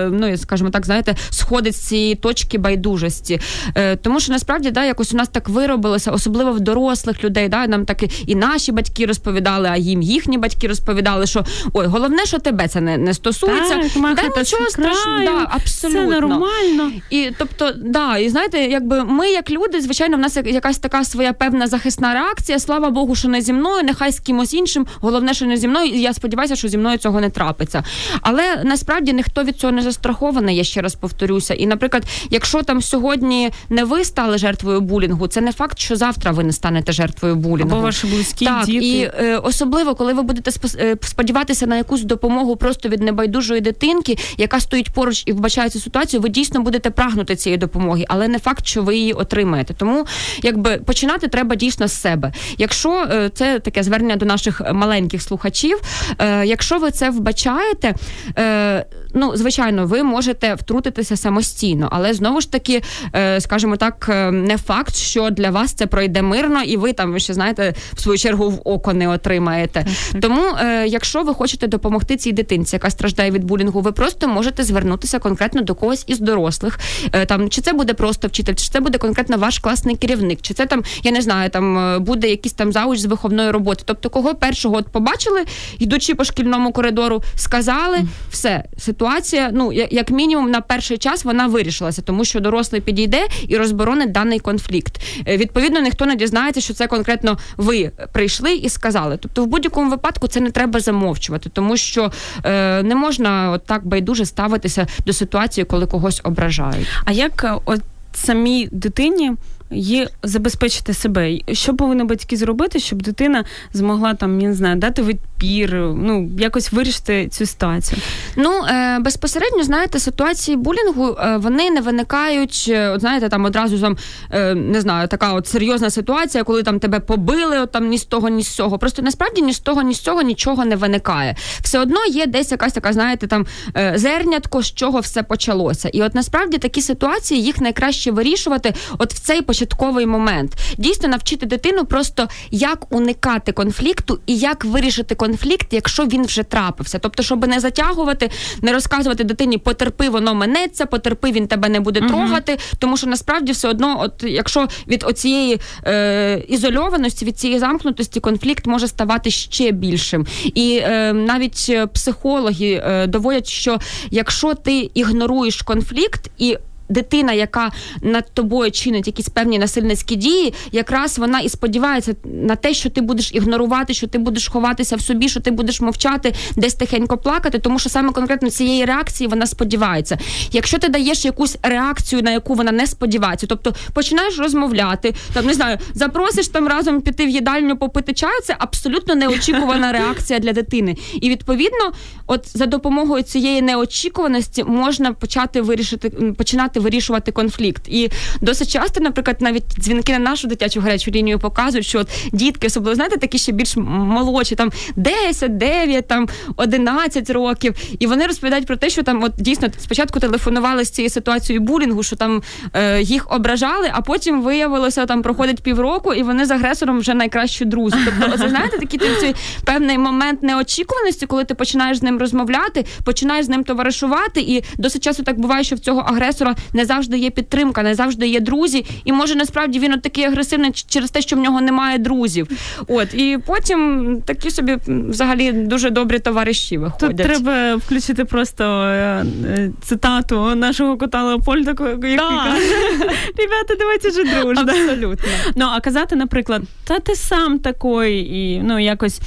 ну скажімо так, знаєте сходить з цієї точки байдужості. Е, Тому що насправді да, якось у нас так виробилося, особливо в дорослих людей. Да, Нам так і наші батьки розповідали, а їм їхні батьки розповідали, що ой, головне, що тебе це не не стосується. Так, да, нічого страшного, да, абсолютно. Це нормально. І тобто, да, і знаєте, якби ми, як люди, звичайно, в нас якась така своя певна захисна реакція. Слава Богу, що не зі мною, нехай з кимось іншим. Головне, що не зі мною. І я сподіваюся, що зі мною цього не трапиться. Але насправді ніхто від цього не застрахований. Я ще раз повторюю повторюся. І, наприклад, якщо там сьогодні не ви стали жертвою булінгу, це не факт, що завтра ви не станете жертвою булінгу. Або ваші близькі так, діти. і е, особливо, коли ви будете е, сподіватися на якусь допомогу просто від небайдужої дитинки, яка стоїть поруч і вбачає цю ситуацію, ви дійсно будете прагнути цієї допомоги, але не факт, що ви її отримаєте. Тому якби починати треба дійсно з себе. Якщо е, це таке звернення до наших маленьких слухачів, е, якщо ви це вбачаєте, е, ну звичайно, ви можете втрутитися самостійно, але знову ж таки, е, скажімо так, е, не факт, що для вас це пройде мирно, і ви там ще знаєте в свою чергу в око не отримаєте. Тому, е, якщо ви хочете допомогти цій дитинці, яка страждає від булінгу, ви просто можете звернутися конкретно до когось із дорослих. Там чи це буде просто вчитель, чи це буде конкретно ваш класний керівник, чи це там, я не знаю, там буде якийсь там зауч з виховної роботи. Тобто, кого першого от побачили, йдучи по шкільному коридору, сказали, все ситуація. Ну як мінімум на перший час час вона вирішилася, тому що дорослий підійде і розборонить даний конфлікт. Е, відповідно, ніхто не дізнається, що це конкретно ви прийшли і сказали. Тобто, в будь-якому випадку це не треба замовчувати, тому що е, не можна от так байдуже ставитися до ситуації, коли когось ображають. А як е, от самій дитині? Є забезпечити себе. Що повинні батьки зробити, щоб дитина змогла там, я не знаю, дати відпір, ну якось вирішити цю ситуацію? Ну е, безпосередньо знаєте, ситуації булінгу е, вони не виникають. Е, от знаєте, там одразу там е, не знаю, така от серйозна ситуація, коли там тебе побили, от там ні з того, ні з цього. Просто насправді ні з того, ні з цього нічого не виникає. Все одно є десь якась така, знаєте, там е, зернятко, з чого все почалося. І от насправді такі ситуації їх найкраще вирішувати, от в цей початковий момент. Дійсно навчити дитину просто як уникати конфлікту і як вирішити конфлікт, якщо він вже трапився. Тобто, щоб не затягувати, не розказувати дитині потерпи, воно минеться, потерпи, він тебе не буде трогати. uh Тому що насправді все одно, от якщо від оцієї е, ізольованості, від цієї замкнутості, конфлікт може ставати ще більшим. І е, навіть психологи е, доводять, що якщо ти ігноруєш конфлікт і дитина, яка над тобою чинить якісь певні насильницькі дії, якраз вона і сподівається на те, що ти будеш ігнорувати, що ти будеш ховатися в собі, що ти будеш мовчати, десь тихенько плакати, тому що саме конкретно цієї реакції вона сподівається. Якщо ти даєш якусь реакцію, на яку вона не сподівається, тобто починаєш розмовляти, там не знаю, запросиш там разом піти в їдальню попити чаю, це абсолютно неочікувана реакція для дитини. І відповідно, от за допомогою цієї неочікуваності можна почати вирішити починати допомагати вирішувати конфлікт. І досить часто, наприклад, навіть дзвінки на нашу дитячу гарячу лінію показують, що от дітки, особливо знаєте, такі ще більш молодші, там 10, 9, там 11 років, і вони розповідають про те, що там от дійсно спочатку телефонували з цією ситуацією булінгу, що там е, їх ображали, а потім виявилося, там проходить півроку, і вони з агресором вже найкращі друзі. Тобто, це знаєте, такий цей певний момент неочікуваності, коли ти починаєш з ним розмовляти, починаєш з ним товаришувати, і досить часто так буває, що в цього агресора не завжди є підтримка, не завжди є друзі, і може насправді він от такий агресивний через те, що в нього немає друзів. От і потім такі собі взагалі дуже добрі товариші виходять. Тут треба включити просто е, е, цитату нашого кота Леопольда, який каже, ребята, давайте же дружно. Абсолютно. Ну, а казати, наприклад, та ти сам такий, і ну якось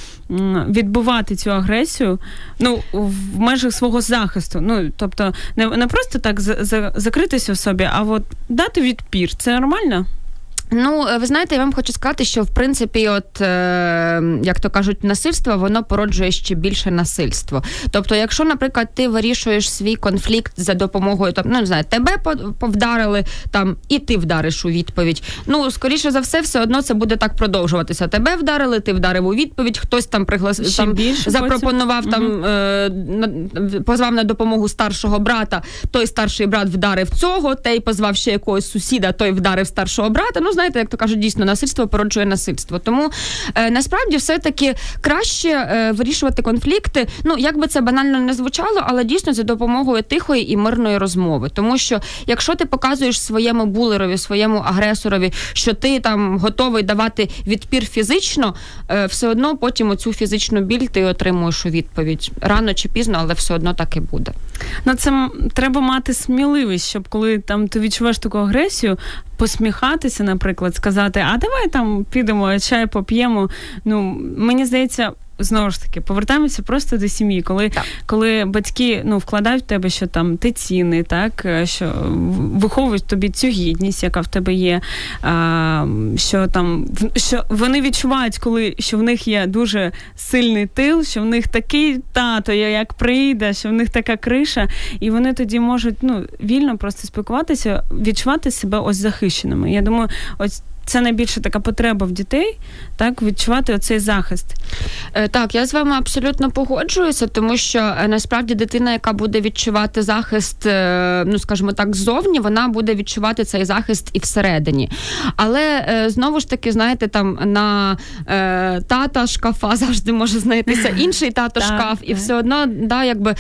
відбувати цю агресію ну, в межах свого захисту. Ну, тобто, не, не просто так за, за, закритися в собі, а от дати відпір. Це нормально? Ну, ви знаєте, я вам хочу сказати, що в принципі, от е, як то кажуть, насильство воно породжує ще більше насильство. Тобто, якщо, наприклад, ти вирішуєш свій конфлікт за допомогою там, ну не знаю, тебе повдарили там, і ти вдариш у відповідь. Ну, скоріше за все, все одно це буде так продовжуватися. Тебе вдарили, ти вдарив у відповідь, хтось там приглас... там запропонував потім. там, е, позвав на допомогу старшого брата. Той старший брат вдарив цього, той позвав ще якогось сусіда, той вдарив старшого брата. Ну, знаєте, як то кажуть, дійсно насильство породжує насильство. Тому е, насправді все-таки краще е, вирішувати конфлікти. Ну як би це банально не звучало, але дійсно за допомогою тихої і мирної розмови. Тому що якщо ти показуєш своєму булерові, своєму агресорові, що ти там готовий давати відпір фізично, е, все одно потім оцю фізичну біль ти отримуєш у відповідь рано чи пізно, але все одно так і буде. Ну це треба мати сміливість, щоб коли там ти відчуваєш таку агресію, посміхатися, наприклад, сказати, а давай там підемо, чай поп'ємо. Ну, мені здається, знову ж таки повертаємося просто до сім'ї, коли коли батьки ну вкладають в тебе, що там ти цінний, так е, що виховують тобі цю гідність, яка в тебе є. А, Що там що вони відчувають, коли що в них є дуже сильний тил, що в них такий тато, як прийде, що в них така криша, і вони тоді можуть ну вільно просто спілкуватися, відчувати себе ось захищеними. Я думаю, ось це найбільша така потреба в дітей, так відчувати оцей захист. Е, так, я з вами абсолютно погоджуюся, тому що е, насправді дитина, яка буде відчувати захист, е, ну скажімо так, ззовні, вона буде відчувати цей захист і всередині. Але знову ж таки, знаєте, там на е, тата шкафа завжди може знайтися інший тато шкаф, і все одно да, якби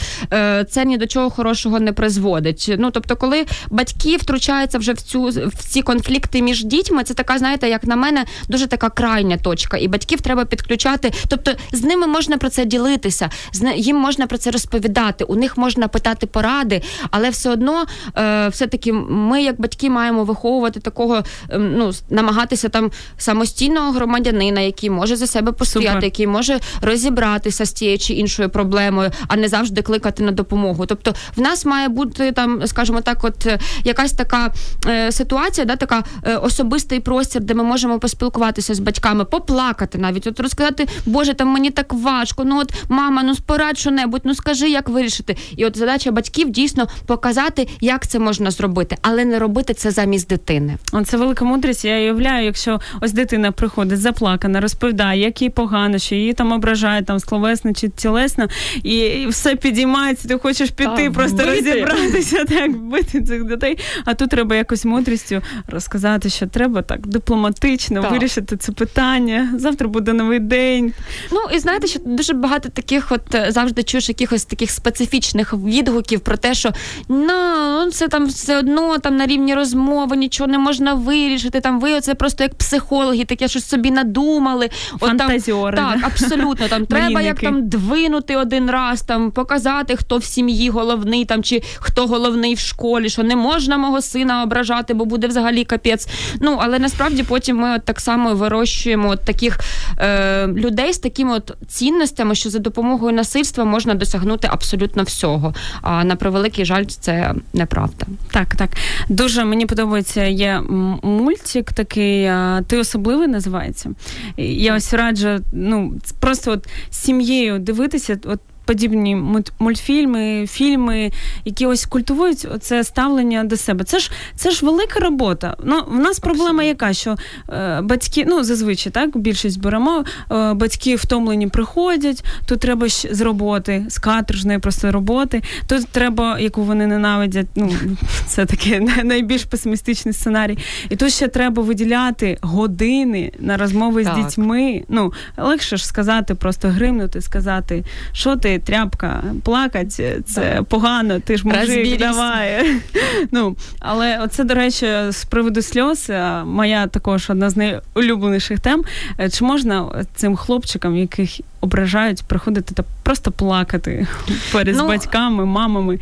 це ні до чого хорошого не призводить. Ну тобто, коли батьки втручаються вже в цю в ці конфлікти між дітьми, це така знаєте, як на мене, дуже така крайня точка, і батьків треба підключати. Тобто з ними можна про це ділитися, їм можна про це розповідати, у них можна питати поради, але все одно, е, все-таки ми, як батьки, маємо виховувати такого, е, ну намагатися там самостійного громадянина, який може за себе постояти, Супер. який може розібратися з тією чи іншою проблемою, а не завжди кликати на допомогу. Тобто, в нас має бути там, скажімо так, от е, якась така е, ситуація, да, така е, особистий простір простір, де ми можемо поспілкуватися з батьками, поплакати навіть, от розказати, Боже, там мені так важко. Ну от мама, ну спорадь що небудь, ну скажи, як вирішити. І от задача батьків дійсно показати, як це можна зробити, але не робити це замість дитини. Це велика мудрість. Я уявляю, якщо ось дитина приходить заплакана, розповідає, як їй погано, що її там ображають там словесно чи тілесно, і все підіймається. Ти хочеш піти, так, просто бити. розібратися, так бити цих дітей. А тут треба якось мудрістю розказати, що треба так дипломатично так. вирішити це питання. Завтра буде новий день. Ну і знаєте, що дуже багато таких, от е, завжди чуєш якихось таких специфічних відгуків про те, що ну це там все одно там на рівні розмови, нічого не можна вирішити. Там ви оце просто як психологи, таке щось собі надумали. Фантазіори. От, там, так, абсолютно там треба як там двинути один раз, там показати, хто в сім'ї головний, там чи хто головний в школі, що не можна мого сина ображати, бо буде взагалі капець. Ну але насправді потім ми от так само вирощуємо от таких е, людей з такими от цінностями, що за допомогою насильства можна досягнути абсолютно всього. А на превеликий жаль, це неправда. Так, так. Дуже мені подобається є мультик такий, ти особливий називається. Я ось раджу ну, просто от сім'єю дивитися. от подібні мультфільми, фільми, які ось культивують це ставлення до себе. Це ж це ж велика робота. Ну, В нас проблема яка, що е, батьки, ну зазвичай так, більшість беремо, е, батьки втомлені приходять, тут треба з роботи, з каторжної просто роботи. Тут треба, яку вони ненавидять. Ну, це такий найбільш песимістичний сценарій. І тут ще треба виділяти години на розмови так. з дітьми. Ну, легше ж сказати, просто гримнути, сказати, що ти тряпка, плакати це погано, ти ж мужик, давай. Ну, Але оце, до речі, з приводу сльоз, моя також одна з найулюбленіших тем. Е, чи можна цим хлопчикам, яких ображають, приходити та просто плакати перед ну, батьками, мамами?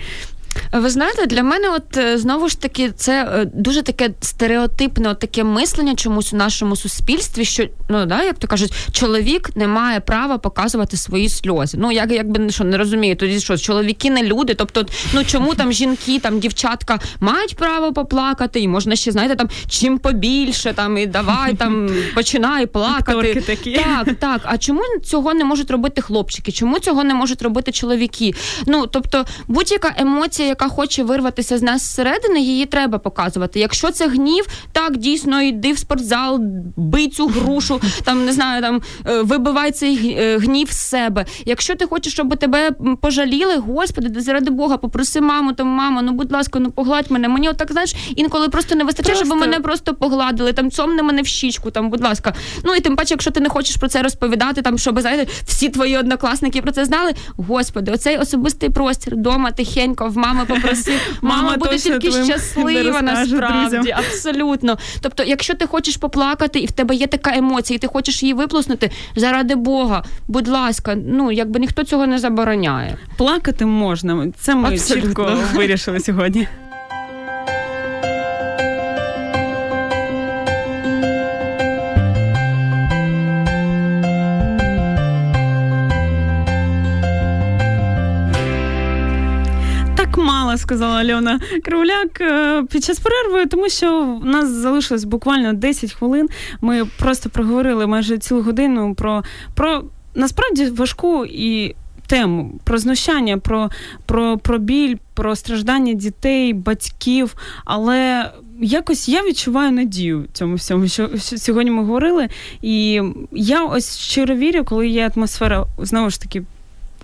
Ви знаєте, для мене, от е, знову ж таки, це е, дуже таке стереотипне от таке мислення чомусь у нашому суспільстві, що ну да, як то кажуть, чоловік не має права показувати свої сльози. Ну як якби що не розумію, тоді що чоловіки не люди. Тобто, ну чому там жінки, там дівчатка мають право поплакати, і можна ще знаєте, там чим побільше, там і давай там починай плакати. такі. Так, так. А чому цього не можуть робити хлопчики? Чому цього не можуть робити чоловіки? Ну тобто, будь-яка емоція яка хоче вирватися з нас зсередини, її треба показувати. Якщо це гнів, так дійсно йди в спортзал, бий цю грушу, там не знаю, там е, вибивай цей е, гнів з себе. Якщо ти хочеш, щоб тебе пожаліли, господи, заради Бога, попроси маму, там мама, ну будь ласка, ну погладь мене. Мені отак знаєш, інколи просто не вистачає, просто... щоб мене просто погладили, там цомни мене в щічку, там, будь ласка. Ну і тим паче, якщо ти не хочеш про це розповідати, там щоб знаєте, всі твої однокласники про це знали. Господи, оцей особистий простір вдома тихенько в мами мами попроси, Мама, мама буде тільки щаслива насправді. Абсолютно. Тобто, якщо ти хочеш поплакати, і в тебе є така емоція, і ти хочеш її виплеснути, заради Бога, будь ласка, ну якби ніхто цього не забороняє. Плакати можна. Це ми чітко вирішили сьогодні. сказала Альона Кривляк е, під час перерви, тому що в нас залишилось буквально 10 хвилин. Ми просто проговорили майже цілу годину про, про насправді важку і. Тему про знущання, про про, про біль, про страждання дітей, батьків. Але якось я відчуваю надію цьому всьому, що сьогодні ми говорили. І я ось щиро вірю, коли є атмосфера знову ж таки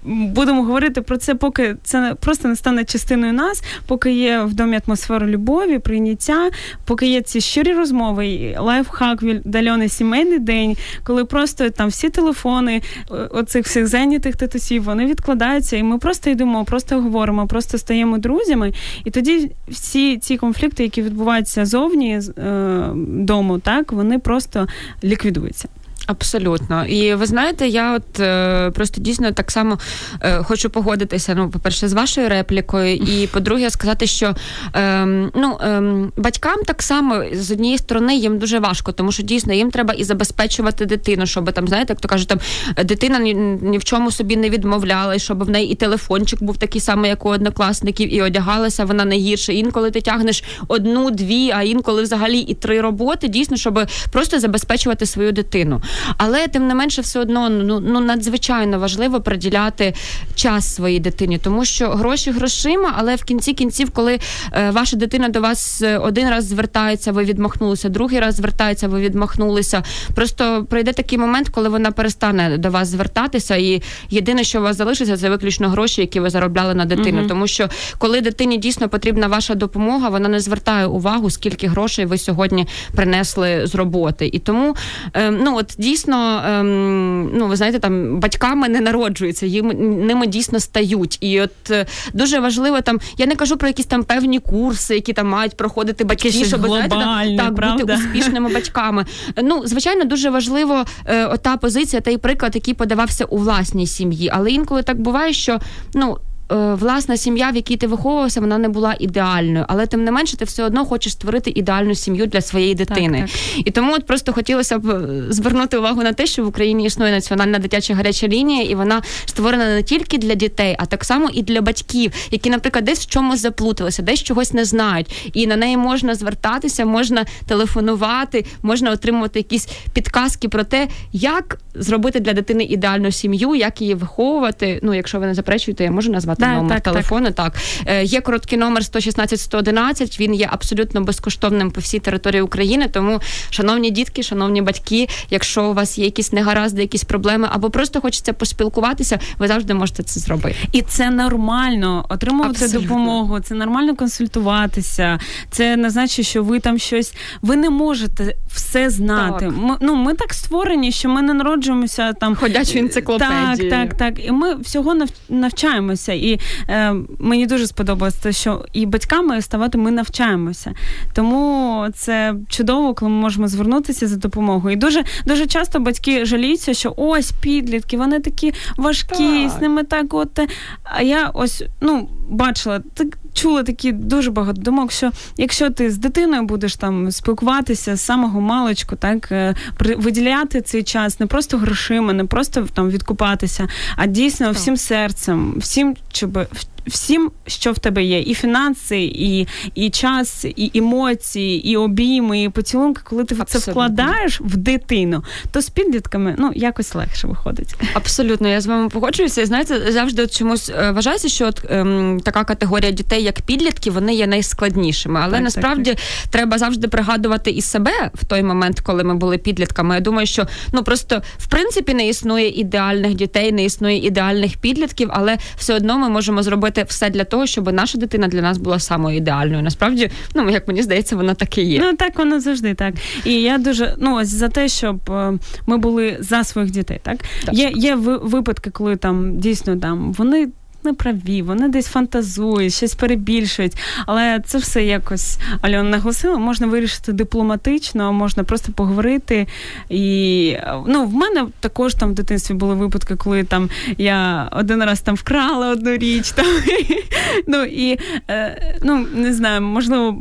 будемо говорити про це, поки це просто не стане частиною нас, поки є в домі атмосфера любові, прийняття, поки є ці щирі розмови, лайфхак від сімейний день, коли просто там всі телефони оцих всіх зайнятих татусів вони відкладаються, і ми просто йдемо, просто говоримо, просто стаємо друзями. І тоді всі ці конфлікти, які відбуваються зовні е, дому, так вони просто ліквідуються. Абсолютно, і ви знаєте, я от е, просто дійсно так само е, хочу погодитися. Ну, по-перше, з вашою реплікою, і по-друге, сказати, що е, ну е, батькам так само з однієї сторони їм дуже важко, тому що дійсно їм треба і забезпечувати дитину, щоб там, знаєте, як то кажуть, там дитина ні, ні в чому собі не відмовляла, і щоб в неї і телефончик був такий самий, як у однокласників, і одягалася вона не гірше. Інколи ти тягнеш одну, дві, а інколи взагалі і три роботи, дійсно, щоб просто забезпечувати свою дитину. Але тим не менше, все одно ну ну надзвичайно важливо приділяти час своїй дитині, тому що гроші грошима, але в кінці кінців, коли е, ваша дитина до вас е, один раз звертається, ви відмахнулися, другий раз звертається, ви відмахнулися. Просто прийде такий момент, коли вона перестане до вас звертатися, і єдине, що у вас залишиться, це виключно гроші, які ви заробляли на дитину. uh Тому що коли дитині дійсно потрібна ваша допомога, вона не звертає увагу, скільки грошей ви сьогодні принесли з роботи. І тому е, ну от дійсно, ем, ну ви знаєте, там батьками не народжуються, їм ними дійсно стають. І от е, дуже важливо там, я не кажу про якісь там певні курси, які там мають проходити батьки, щоб знаєте, там, так правда? бути успішними батьками. Ну, звичайно, дуже важливо е, ота позиція, той приклад, який подавався у власній сім'ї. Але інколи так буває, що ну. Е, власна сім'я, в якій ти виховувався, вона не була ідеальною, але тим не менше, ти все одно хочеш створити ідеальну сім'ю для своєї дитини. Так, так. І тому от просто хотілося б е, звернути увагу на те, що в Україні існує національна дитяча гаряча лінія, і вона створена не тільки для дітей, а так само і для батьків, які, наприклад, десь в чомусь заплуталися, десь чогось не знають. І на неї можна звертатися, можна телефонувати, можна отримувати якісь підказки про те, як зробити для дитини ідеальну сім'ю, як її виховувати. Ну, якщо ви не заперечуєте, я можу назвати да, номер так, телефону. Так. так є короткий номер 116 111, Він є абсолютно безкоштовним по всій території України. Тому, шановні дітки, шановні батьки, якщо у вас є якісь негаразди, якісь проблеми, або просто хочеться поспілкуватися, ви завжди можете це зробити. І це нормально отримувати Абсолютно. допомогу. Це нормально консультуватися. Це не значить, що ви там щось. Ви не можете все знати. Так. Ми, ну ми так створені, що ми не народжуємося там ходячі енциклопедії. Так, так, так. І ми всього навчаємося. І е, мені дуже сподобалось те, що і батьками ставати ми навчаємося. Тому це чудово, коли ми можемо звернутися за допомогою. І дуже дуже часто батьки жаліються, що ось підлітки, вони такі важкі, так. з ними так от. А я ось ну бачила так. Чула такі дуже багато думок, що якщо ти з дитиною будеш там спілкуватися з самого маличку, так е, виділяти цей час не просто грошима, не просто там відкупатися, а дійсно всім серцем, всім, щоб всім, що в тебе є, і фінанси, і і час, і емоції, і обійми, і поцілунки, коли ти Абсолютно. це вкладаєш в дитину, то з підлітками ну якось легше виходить. Абсолютно, я з вами погоджуюся. І знаєте, завжди от чомусь е, вважається, що от ем, така категорія дітей, як підлітки, вони є найскладнішими. Але так, насправді так, так. треба завжди пригадувати і себе в той момент, коли ми були підлітками. Я думаю, що ну просто в принципі не існує ідеальних дітей, не існує ідеальних підлітків, але все одно ми можемо зробити робити все для того, щоб наша дитина для нас була самою ідеальною. Насправді, ну як мені здається, вона так і є. Ну так воно завжди так. І я дуже ну ось за те, щоб е, ми були за своїх дітей. Так, так. є є випадки, коли там дійсно там вони не праві, вони десь фантазують, щось перебільшують. Але це все якось Альона наголосила, можна вирішити дипломатично, можна просто поговорити. І ну, в мене також там в дитинстві були випадки, коли там я один раз там вкрала одну річ. Там, Ну і е, ну не знаю, можливо,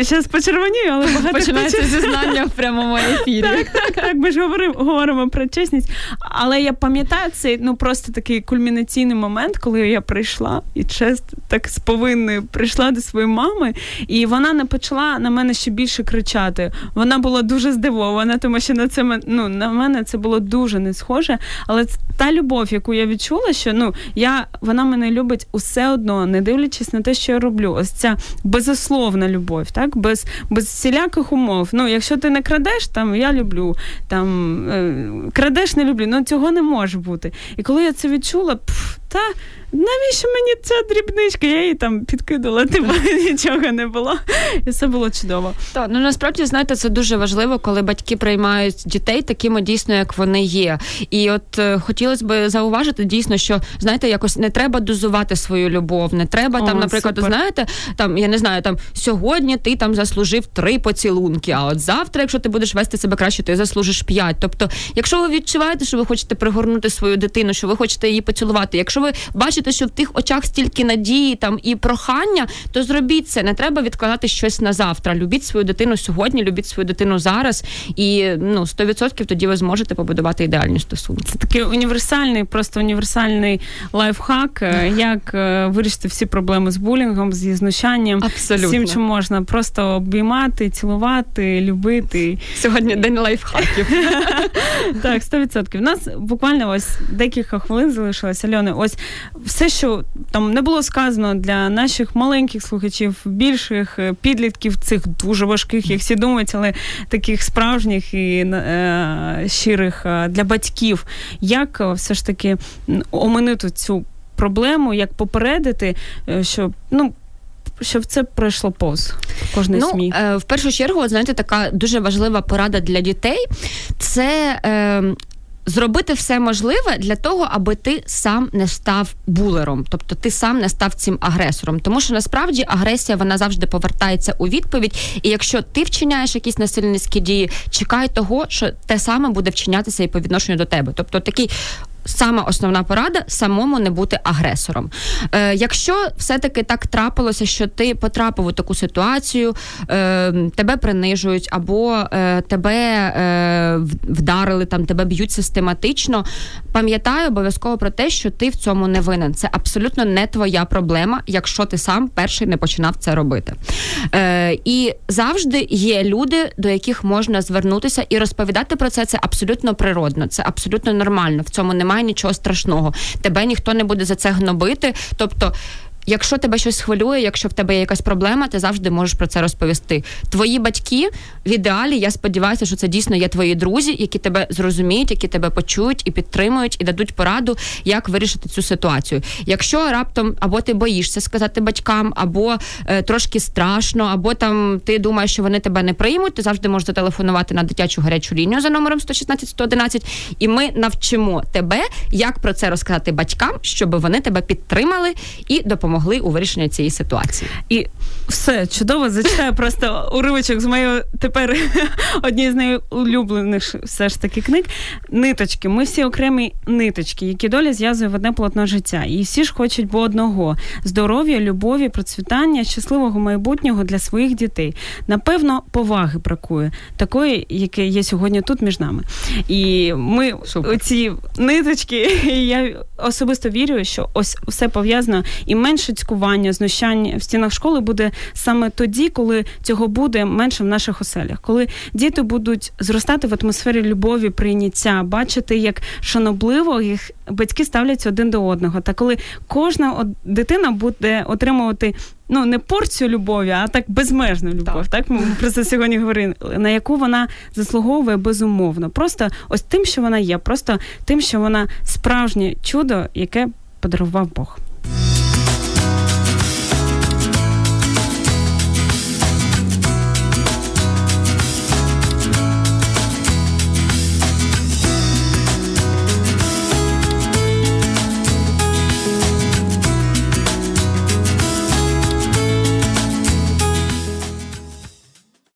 зараз почервонію, але багато починається зізнання в прямому ефірі. Так, так, так. Ми ж говоримо, говоримо про чесність. Але я пам'ятаю цей ну просто такий кульмінаційний момент, коли я прийшла і честь так з повинною прийшла до своєї мами, і вона не почала на мене ще більше кричати. Вона була дуже здивована, тому що на це ну, на мене це було дуже не схоже. Але та любов, яку я відчула, що ну я вона мене любить усе одно, не дивлячись на те, що я роблю. Ось ця безусловна любов, так без без всіляких умов. Ну, якщо ти не крадеш, там я люблю, там е, крадеш, не люблю. Ну цього не може бути. І коли я це відчула, пф, та навіщо мені ця дрібничка? Я її там підкидала, типу нічого не було. І все було чудово. Так, ну насправді знаєте, це дуже важливо, коли батьки приймають дітей такими дійсно, як вони є. І от е, хотілося б зауважити дійсно, що знаєте, якось не треба дозувати свою любов, не треба О, там, наприклад, супер. знаєте, там я не знаю, там сьогодні ти там заслужив три поцілунки, а от завтра, якщо ти будеш вести себе краще, ти заслужиш п'ять. Тобто, якщо ви відчуваєте, що ви хочете пригорнути свою дитину, що ви хочете її поцілувати, якщо ви бачите, що в тих очах стільки надії там і прохання, то зробіть це. Не треба відкладати щось на завтра. Любіть свою дитину сьогодні, любіть свою дитину зараз, і ну 100% тоді ви зможете побудувати ідеальні стосунки. Це такий універсальний, просто універсальний лайфхак, е, як е, вирішити всі проблеми з булінгом, зі знущанням, Абсолютно. всім, чим можна просто обіймати, цілувати, любити. Сьогодні день лайфхаків. Так, 100%. У нас буквально ось декілька хвилин залишилось. Альони, ось все, що там не було сказано для наших маленьких слухачів, більших е, підлітків, цих дуже важких, як всі думають, але таких справжніх і е, щирих е, для батьків, як е, все ж таки оминути цю проблему, як попередити, щоб ну. Щоб це пройшло повз кожної ну, сім'ї? Е, в першу чергу, знаєте, така дуже важлива порада для дітей це е, зробити все можливе для того, аби ти сам не став булером, тобто ти сам не став цим агресором. Тому що насправді агресія вона завжди повертається у відповідь. І якщо ти вчиняєш якісь насильницькі дії, чекай того, що те саме буде вчинятися і по відношенню до тебе. Тобто такий сама основна порада самому не бути агресором. Е, Якщо все-таки так трапилося, що ти потрапив у таку ситуацію, е, тебе принижують або е, тебе е, вдарили, там тебе б'ють систематично, пам'ятай обов'язково про те, що ти в цьому не винен. Це абсолютно не твоя проблема, якщо ти сам перший не починав це робити. Е, І завжди є люди, до яких можна звернутися і розповідати про це. Це абсолютно природно, це абсолютно нормально. В цьому немає немає нічого страшного. Тебе ніхто не буде за це гнобити. Тобто Якщо тебе щось хвилює, якщо в тебе є якась проблема, ти завжди можеш про це розповісти. Твої батьки в ідеалі, я сподіваюся, що це дійсно є твої друзі, які тебе зрозуміють, які тебе почують і підтримують, і дадуть пораду, як вирішити цю ситуацію. Якщо раптом або ти боїшся сказати батькам, або е, трошки страшно, або там ти думаєш, що вони тебе не приймуть, ти завжди можеш зателефонувати на дитячу гарячу лінію за номером 116 111, і ми навчимо тебе, як про це розказати батькам, щоб вони тебе підтримали і допомогли допомогли у вирішенні цієї ситуації. І все чудово зачитаю просто уривочок з моєї тепер однієї з найулюблених все ж таки книг. Ниточки. Ми всі окремі ниточки, які доля зв'язує в одне полотно життя. І всі ж хочуть бо одного: здоров'я, любові, процвітання, щасливого майбутнього для своїх дітей. Напевно, поваги бракує такої, яке є сьогодні тут між нами. І ми Супер. ці ниточки, я особисто вірю, що ось все пов'язано і менше цькування, знущання в стінах школи буде саме тоді, коли цього буде менше в наших оселях, коли діти будуть зростати в атмосфері любові, прийняття, бачити, як шанобливо їх батьки ставляться один до одного. Та коли кожна дитина буде отримувати. Ну, не порцію любові, а так безмежну любов. Так, так? ми про це сьогодні говорили, на яку вона заслуговує безумовно. Просто ось тим, що вона є, просто тим, що вона справжнє чудо, яке подарував Бог.